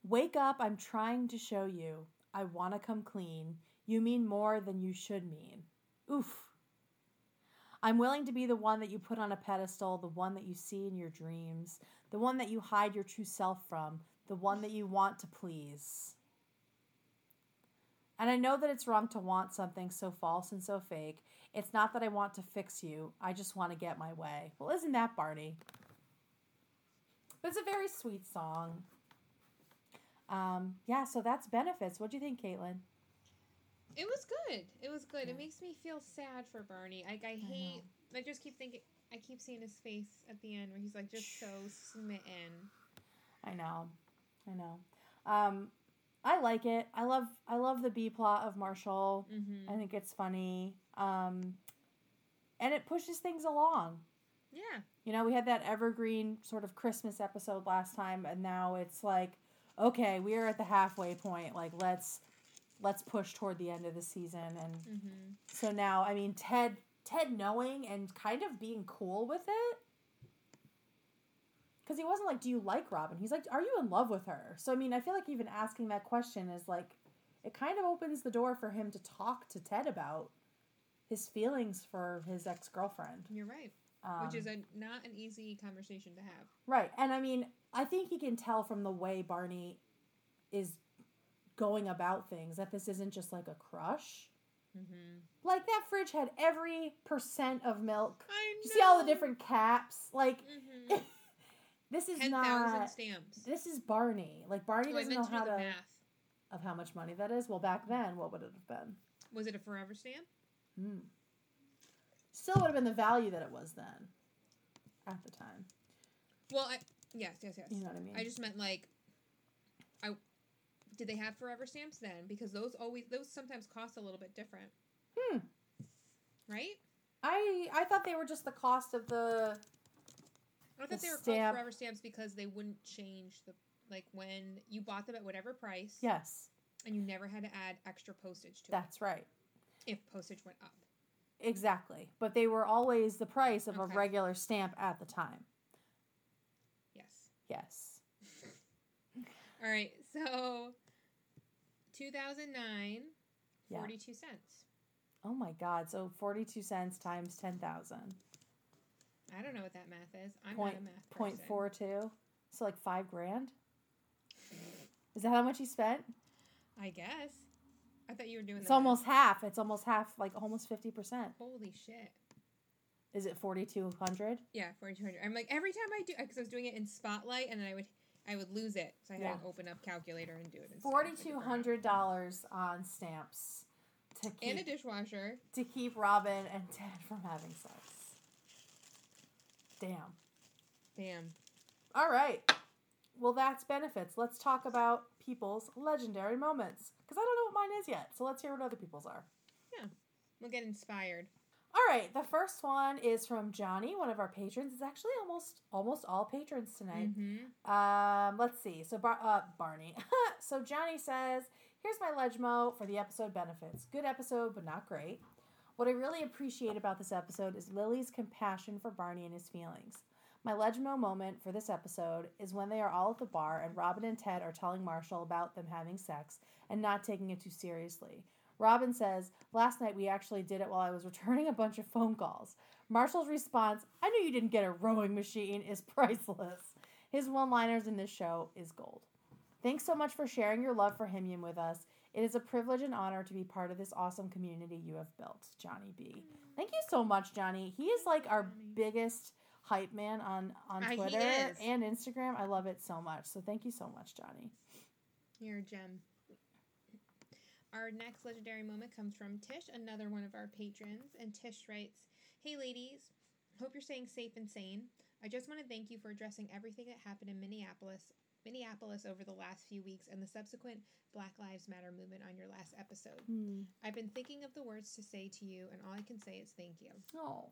Wake up, I'm trying to show you. I want to come clean. You mean more than you should mean. Oof. I'm willing to be the one that you put on a pedestal, the one that you see in your dreams, the one that you hide your true self from, the one that you want to please. And I know that it's wrong to want something so false and so fake. It's not that I want to fix you, I just want to get my way. Well, isn't that Barney? But it's a very sweet song. Um, yeah, so that's benefits. What do you think, Caitlin? It was good. It was good. Yeah. It makes me feel sad for Barney. Like I hate. I just keep thinking. I keep seeing his face at the end where he's like just so smitten. I know. I know. Um, I like it. I love I love the B plot of Marshall. Mm-hmm. I think it's funny. Um, and it pushes things along. Yeah. You know, we had that evergreen sort of Christmas episode last time, and now it's like, okay, we are at the halfway point. Like, let's let's push toward the end of the season. And Mm-hmm. so now, I mean, Ted Ted knowing and kind of being cool with it. Because he wasn't like, "Do you like Robin?" He's like, "Are you in love with her?" So I mean, I feel like even asking that question is like, it kind of opens the door for him to talk to Ted about his feelings for his ex girlfriend. You're right. Um, Which is a not an easy conversation to have. Right. And I mean, I think he can tell from the way Barney is going about things that this isn't just like a crush. Mm-hmm. Like that fridge had every percent of milk. I You see all the different caps? Like Mm-hmm. this is Ten thousand not stamps. this is Barney. Like Barney Oh, doesn't know how the to math. of how much money that is. Well, back then, what would it have been? Was it a forever stamp? Hmm. Still would have been the value that it was then at the time. Well, I yes, yes, yes. You know what I mean? I just meant like, I did they have forever stamps then? Because those always those sometimes cost a little bit different, hmm. right? I I thought they were just the cost of the I The thought they were stamp- called forever stamps because they wouldn't change the like when you bought them at whatever price, yes. and you never had to add extra postage to it. That's right. if postage went up. Exactly. But they were always the price of Okay. a regular stamp at the time. Yes. Yes. All right. So, 2009, Yeah. 42 cents. Oh my god. So 42 cents times 10,000. I don't know what that math is. I'm Point- not a math person. four. So like 5 grand? Is that how much he spent? I guess. I thought you were doing. It's the math. almost half. It's almost half like almost 50%. Holy shit. Is it 4200? Yeah, 4200. I'm like every time I do because I was doing it in Spotlight and then I would I would lose it. So I had Yeah. to open up calculator and do it. $4200 on stamps to keep, And a dishwasher. to keep Robin and Ted from having sex. Damn. Damn. All right. Well, that's benefits. Let's talk about people's legendary moments. Because I don't know what mine is yet. So let's hear what other people's are. Yeah, we'll get inspired. All right. The first one is from Johnny, one of our patrons. It's actually almost almost all patrons tonight. Mm-hmm. Um, let's see. So Bar- uh, Barney. so Johnny says, "Here's my legmo for the episode benefits. Good episode, but not great. What I really appreciate about this episode is Lily's compassion for Barney and his feelings. My legmo moment for this episode is when they are all at the bar and Robin and Ted are telling Marshall about them having sex and not taking it too seriously. Robin says, Last night we actually did it while I was returning a bunch of phone calls. Marshall's response, I knew you didn't get a rowing machine, is priceless. His one liners in this show is gold. Thanks so much for sharing your love for HIMYM with us. It is a privilege and honor to be part of this awesome community you have built, Johnny B. Thank you so much, Johnny. He is like our biggest hype man on, on Uh, Twitter and Instagram. I love it so much. So thank you so much, Johnny. You're a gem. Our next legendary moment comes from Tish, another one of our patrons. And Tish writes Hey, ladies. Hope you're staying safe and sane. I just want to thank you for addressing everything that happened in Minneapolis. Minneapolis over the last few weeks and the subsequent Black Lives Matter movement on your last episode. Hmm. I've been thinking of the words to say to you, and all I can say is thank you. Oh.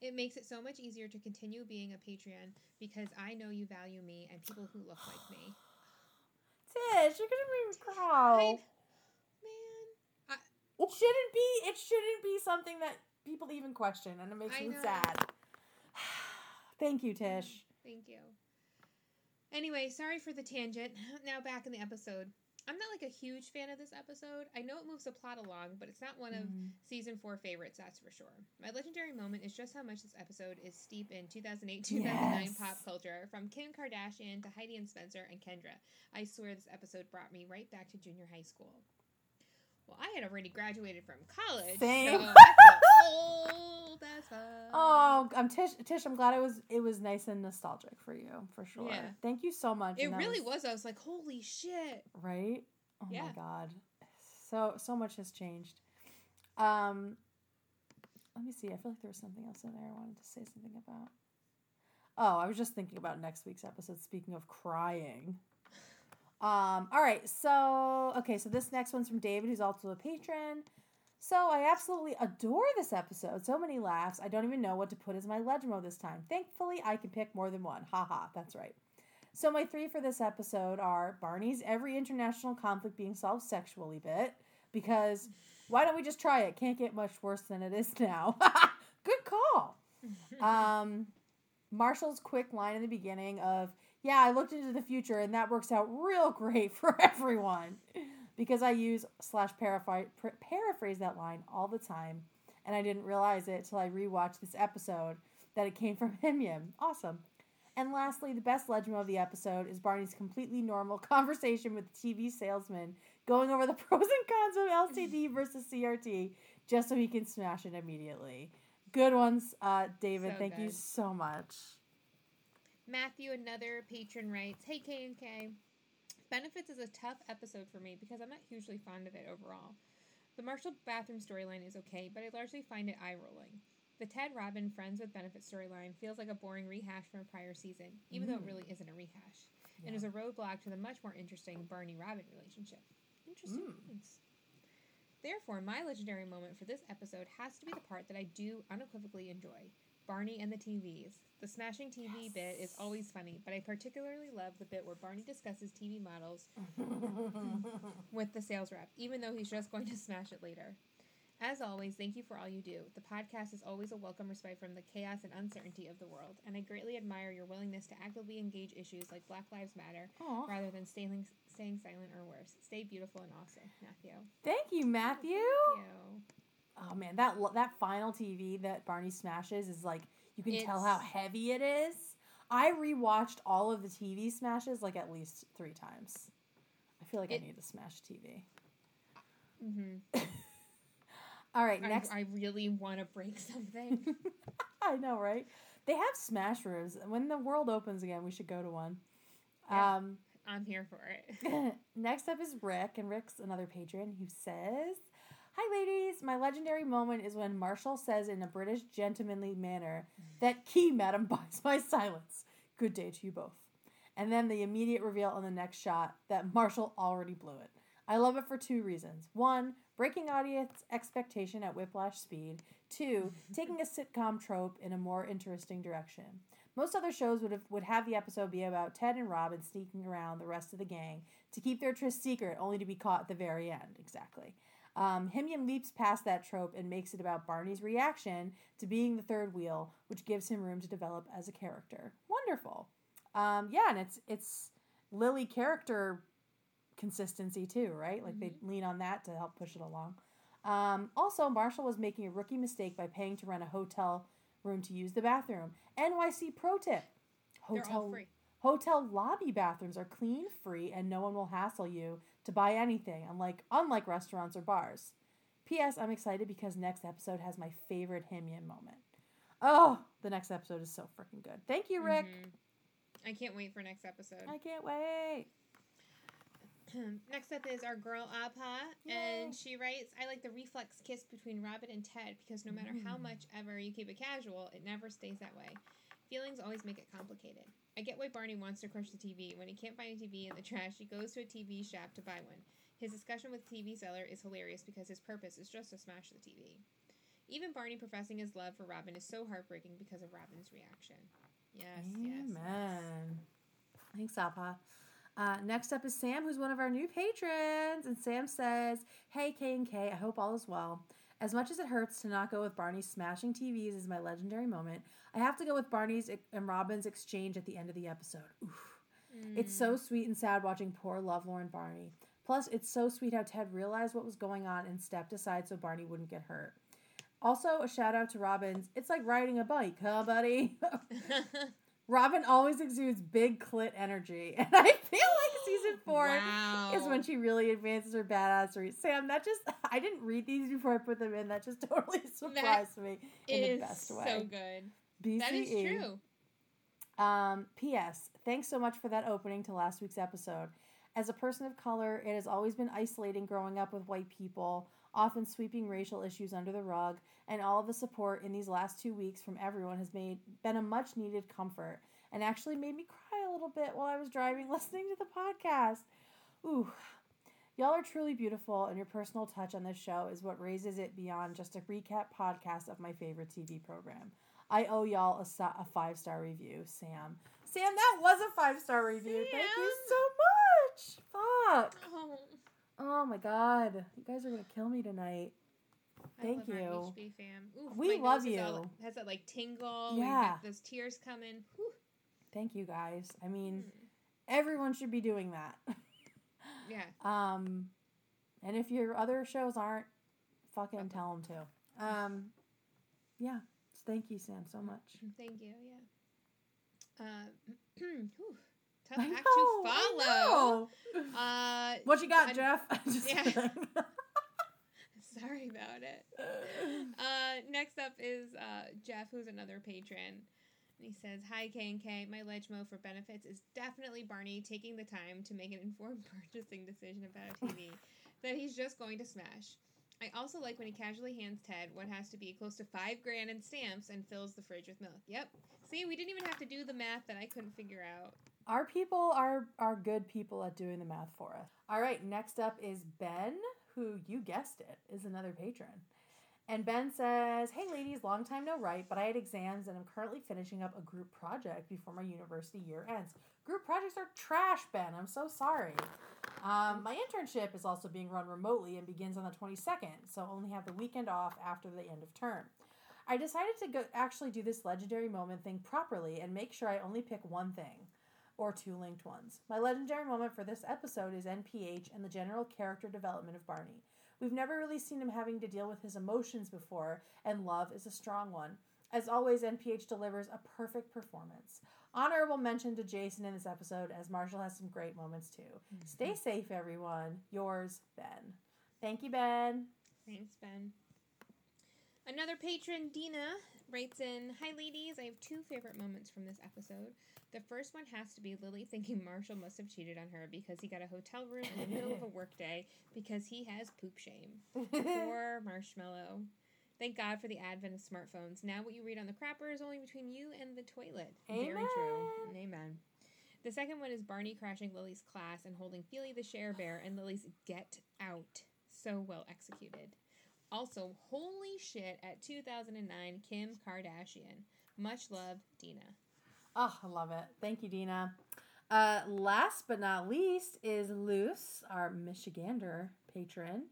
It makes it so much easier to continue being a Patreon because I know you value me and people who look like me. Tish, you're gonna make me cry. It shouldn't be. It shouldn't be something that people even question, and it makes I me know. sad. Thank you, Tish. Thank you. Anyway, sorry for the tangent. Now back in the episode. I'm not like a huge fan of this episode. I know it moves the plot along, but it's not one of Mhm. season four favorites, that's for sure. My legendary moment is just how much this episode is steep in 2008 2009 Yes. pop culture, from Kim Kardashian to Heidi and Spencer and Kendra. I swear this episode brought me right back to junior high school. Well, I had already graduated from college. Same. So old as. Oh, I'm Tish. Tish, I'm glad it was it was nice and nostalgic for you, for sure. Yeah. Thank you so much. It really was. I was like, holy shit. right. Oh my god, So so much has changed. Um, let me see. I feel like there was something else in there I wanted to say something about. Oh, I was just thinking about next week's episode. Speaking of crying. Um, all right, so okay, so this next one's from David, who's also a patron. So I absolutely adore this episode. So many laughs. I don't even know what to put as my Legend this time. Thankfully, I can pick more than one. Haha, that's right. So my three for this episode are Barney's every international conflict being solved sexually bit, because why don't we just try it? Can't get much worse than it is now. Good call. Um, Marshall's quick line in the beginning of, yeah, I looked into the future and that works out real great for everyone because I use slash paraphrase, paraphrase that line all the time, and I didn't realize it till I rewatched this episode that it came from HIMYM. Awesome. And lastly, the best legend of the episode is Barney's completely normal conversation with the TV salesman going over the pros and cons of LCD versus CRT just so he can smash it immediately. Good ones, uh, David. So thank you so much. Matthew, another patron, writes, "Hey K and K, Benefits is a tough episode for me because I'm not hugely fond of it overall. The Marshall bathroom storyline is okay, but I largely find it eye rolling. The Ted Robin friends with benefits storyline feels like a boring rehash from a prior season, even though it Mm. really isn't a rehash, and is a roadblock to the much more interesting Barney Robin relationship. Interesting Mm. points. Therefore, my legendary moment for this episode has to be the part that I do unequivocally enjoy Barney and the TVs. The smashing TV bit is always funny, but I particularly love the bit where Barney discusses TV models with the sales rep, even though he's just going to smash it later. As always, thank you for all you do. The podcast is always a welcome respite from the chaos and uncertainty of the world, and I greatly admire your willingness to actively engage issues like Black Lives Matter Aw. rather than staying, staying silent or worse. Stay beautiful and awesome, Matthew. Thank you, Matthew. Thank you. Oh man, that that final TV that Barney smashes is like you can tell how heavy it is. I rewatched all of the TV smashes like at least three times. I feel like I need to smash TV. Mm-hmm. All right, I, next. I really want to break something. I know, right? They have smash rooms. When the world opens again, we should go to one. Yeah. Um, I'm here for it. Next up is Rick, and Rick's another patron who says, Hi, ladies. My legendary moment is when Marshall says in a British gentlemanly manner that key, madam, buys my silence. Good day to you both. And then the immediate reveal on the next shot that Marshall already blew it. I love it for two reasons. One, breaking audience expectation at whiplash speed. Two, taking a sitcom trope in a more interesting direction. Most other shows would have would have the episode be about Ted and Robin sneaking around the rest of the gang to keep their tryst secret, only to be caught at the very end. Exactly. Um, HIMYM leaps past that trope and makes it about Barney's reaction to being the third wheel, which gives him room to develop as a character. Wonderful. Um, yeah, and it's it's Lily character consistency too, right? Like they lean on that to help push it along. Um, also, Marshall was making a rookie mistake by paying to rent a hotel room to use the bathroom. NYC pro tip: hotel hotel lobby bathrooms are clean, free, and no one will hassle you to buy anything. Unlike unlike restaurants or bars. P.S. I'm excited because next episode has my favorite HIMYM moment. Oh, the next episode is so freaking good. Thank you, Rick. Mhm. I can't wait for next episode. I can't wait. Next up is our girl Abha, Yay. and she writes, "I like the reflex kiss between Robin and Ted because no matter how Mm. much ever you keep it casual, it never stays that way. Feelings always make it complicated. I get why Barney wants to crush the TV. When he can't find a TV in the trash, he goes to a TV shop to buy one. His discussion with the TV seller is hilarious because his purpose is just to smash the TV. Even Barney professing his love for Robin is so heartbreaking because of Robin's reaction. Yes, yes, yes. Amen. Thanks, Abha. Uh, next up is Sam, who's one of our new patrons. And Sam says, Hey, K and K, I hope all is well. As much as it hurts to not go with Barney's smashing TVs as my legendary moment, I have to go with Barney's and Robin's exchange at the end of the episode. Oof. It's so mm. sweet and sad watching poor lovelorn Barney. Plus, it's so sweet how Ted realized what was going on and stepped aside so Barney wouldn't get hurt. Also, a shout out to Robin's. It's like riding a bike, huh, buddy? Robin always exudes big clit energy, and I feel like season four wow. When she really advances her badassery. Sam, that just I didn't read these before I put them in. That just totally surprised me in is the best way. so good. BCE. That is true. Um, P.S. Thanks so much for that opening to last week's episode. As a person of color, it has always been isolating growing up with white people, often sweeping racial issues under the rug, and all of the support in these last two weeks from everyone has made been a much needed comfort and actually made me cry a little bit while I was driving listening to the podcast. Ooh. Y'all are truly beautiful, and your personal touch on this show is what raises it beyond just a recap podcast of my favorite TV program. I owe y'all a, a five star review, Sam. Sam, that was a five star review. Thank you so much. Fuck. Oh, Oh my god. You guys are gonna kill me tonight. Thank you. Ooh, We love is all- you. has that like tingle. Yeah. Those tears coming. Whew. Thank you guys. I mean, Mm. everyone should be doing that. Yeah. um, and if your other shows aren't, fucking tell them to. Um, yeah. Thank you, Sam, so much. Thank you. Yeah. Uh, whew. tough I act to follow. Uh, What you got, I'm- Jeff? Yeah. sorry about it. Uh, next up is uh, Jeff, who's another patron. And he says, Hi, K and K. My Legmo for benefits is definitely Barney taking the time to make an informed purchasing decision about a TV that he's just going to smash. I also like when he casually hands Ted what has to be close to five grand in stamps and fills the fridge with milk. Yep. See, we didn't even have to do the math that I couldn't figure out. Our people are are good people at doing the math for us. All right, next up is Ben, who you guessed it, is another patron. And Ben says, Hey ladies, long time no write, but I had exams and I'm currently finishing up a group project before my university year ends. Group projects are trash, Ben. I'm so sorry. Um, my internship is also being run remotely and begins on the 22nd, so only have the weekend off after the end of term. I decided to go actually do this legendary moment thing properly and make sure I only pick one thing or two linked ones. My legendary moment for this episode is NPH and the general character development of Barney. We've never really seen him having to deal with his emotions before, and love is a strong one. As always, NPH delivers a perfect performance. Honorable mention to Jason in this episode, as Marshall has some great moments too. Mm-hmm. Stay safe, everyone. Yours, Ben. Thank you, Ben. Thanks, Ben. Another patron, Dina, writes in Hi, ladies. I have two favorite moments from this episode. The first one has to be Lily thinking Marshall must have cheated on her because he got a hotel room in the middle of a workday because he has poop shame. Poor Marshmallow. Thank God for the advent of smartphones. Now, what you read on the crapper is only between you and the toilet. Very true. Amen. Amen. The second one is Barney crashing Lily's class and holding Feely the Share Bear and Lily's Get Out. So well executed. Also, holy shit, at 2009, Kim Kardashian. Much love, Dina. Oh, I love it. Thank you, Dina. Uh, last but not least is Luce, our Michigander patron,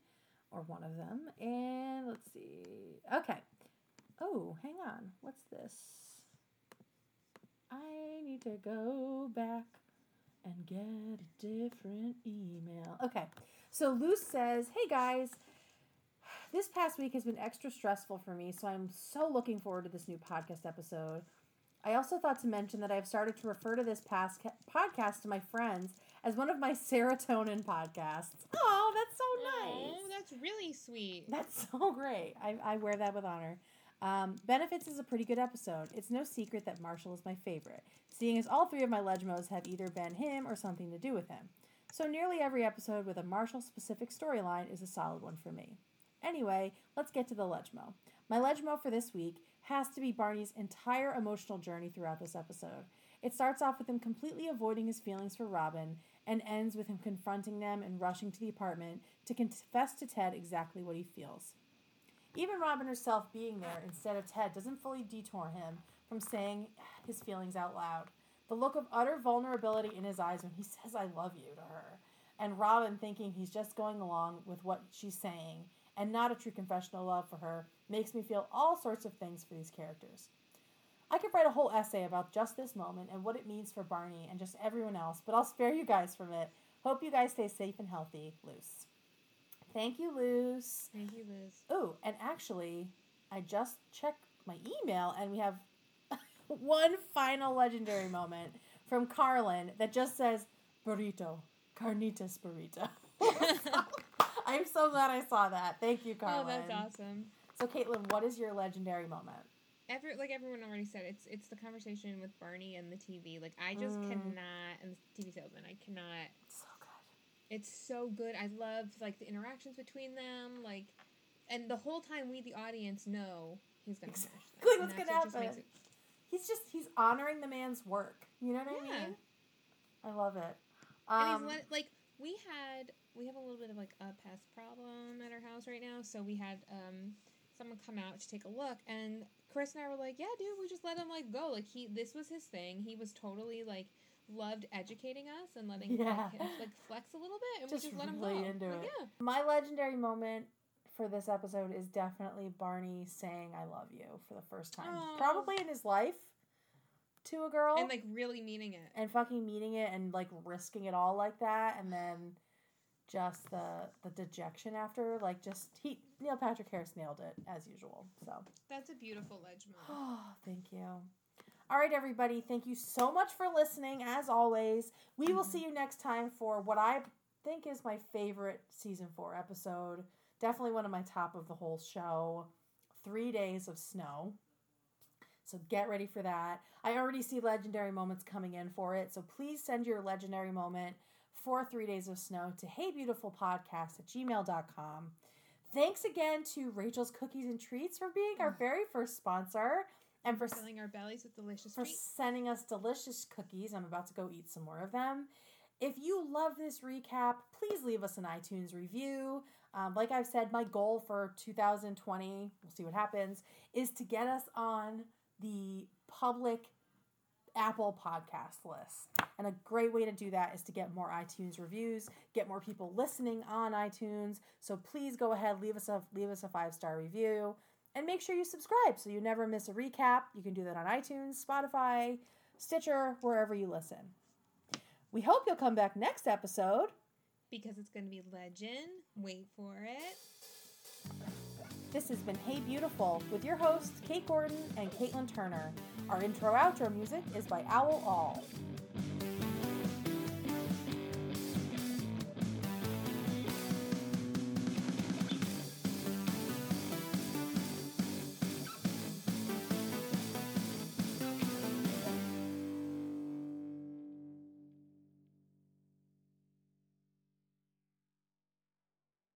or one of them. And let's see. Okay. Oh, hang on. What's this? I need to go back and get a different email. Okay. So Luce says, Hey guys, this past week has been extra stressful for me, so I'm so looking forward to this new podcast episode. I also thought to mention that I've started to refer to this past ca- podcast to my friends as one of my serotonin podcasts. Oh, that's so nice. Oh, that's really sweet. That's so great. I, I wear that with honor. Um, Benefits is a pretty good episode. It's no secret that Marshall is my favorite, seeing as all three of my Legmos have either been him or something to do with him. So nearly every episode with a Marshall specific storyline is a solid one for me. Anyway, let's get to the Legmo. My Legmo for this week has to be Barney's entire emotional journey throughout this episode. It starts off with him completely avoiding his feelings for Robin and ends with him confronting them and rushing to the apartment to confess to Ted exactly what he feels. Even Robin herself being there instead of Ted doesn't fully detour him from saying his feelings out loud. The look of utter vulnerability in his eyes when he says, I love you to her, and Robin thinking he's just going along with what she's saying and not a true confessional love for her makes me feel all sorts of things for these characters. I could write a whole essay about just this moment and what it means for Barney and just everyone else, but I'll spare you guys from it. Hope you guys stay safe and healthy, Luce. Thank you, Luce. Thank you, Liz. Oh, and actually, I just checked my email and we have one final legendary moment from Carlin that just says burrito, carnitas burrito. I'm so glad I saw that. Thank you, oh, that's awesome. So, Caitlin, what is your legendary moment? Every like everyone already said, it's it's the conversation with Barney and the TV. Like I just Mm. cannot, and the TV salesman. I cannot So good. It's so good. I love like the interactions between them, like, and the whole time we, the audience, know he's gonna Exactly smash them. what's and gonna what just it- He's just he's honoring the man's work. You know what I Yeah. mean? I love it. and Um, he's let, like we had we have a little bit of like a pest problem at our house right now so we had um someone come out to take a look and chris and i were like yeah dude we just let him like go. Like he this was his thing. He was totally like loved educating us and letting Yeah. him like flex a little bit and Just we just let him really go. into Like, it. yeah. My legendary moment for this episode is definitely Barney saying "I love you" for the first time, Aw. probably in his life, to a girl, and like really meaning it. And fucking meaning it and like risking it all like that, and then just the the dejection after, like just he Neil Patrick Harris nailed it as usual. So. that's a beautiful ledge moment Oh, thank you. All right, everybody. Thank you so much for listening. As always, we will see you next time for what I think is my favorite season four episode. Definitely one of my top of the whole show. Three days of snow. So get ready for that. I already see legendary moments coming in for it. So please send your legendary moment for Three Days of Snow to heybeautifulpodcast at gmail.com. Thanks again to Rachel's Cookies and Treats for being our very first sponsor and for, filling our bellies with delicious for treats sending us delicious cookies. I'm about to go eat some more of them. If you love this recap, please leave us an iTunes review. Um, like I've said, my goal for 2020, we'll see what happens, is to get us on the public Apple podcast list. And a great way to do that is to get more iTunes reviews, get more people listening on iTunes. So please go ahead, leave us a leave us a five star review, and make sure you subscribe so you never miss a recap. You can do that on iTunes, Spotify, Stitcher, wherever you listen. We hope you'll come back next episode. because it's gonna be legend wait for it This has been Hey Beautiful with your hosts, Kate Gordon and Caitlin Turner. Our intro outro music is by Owl All.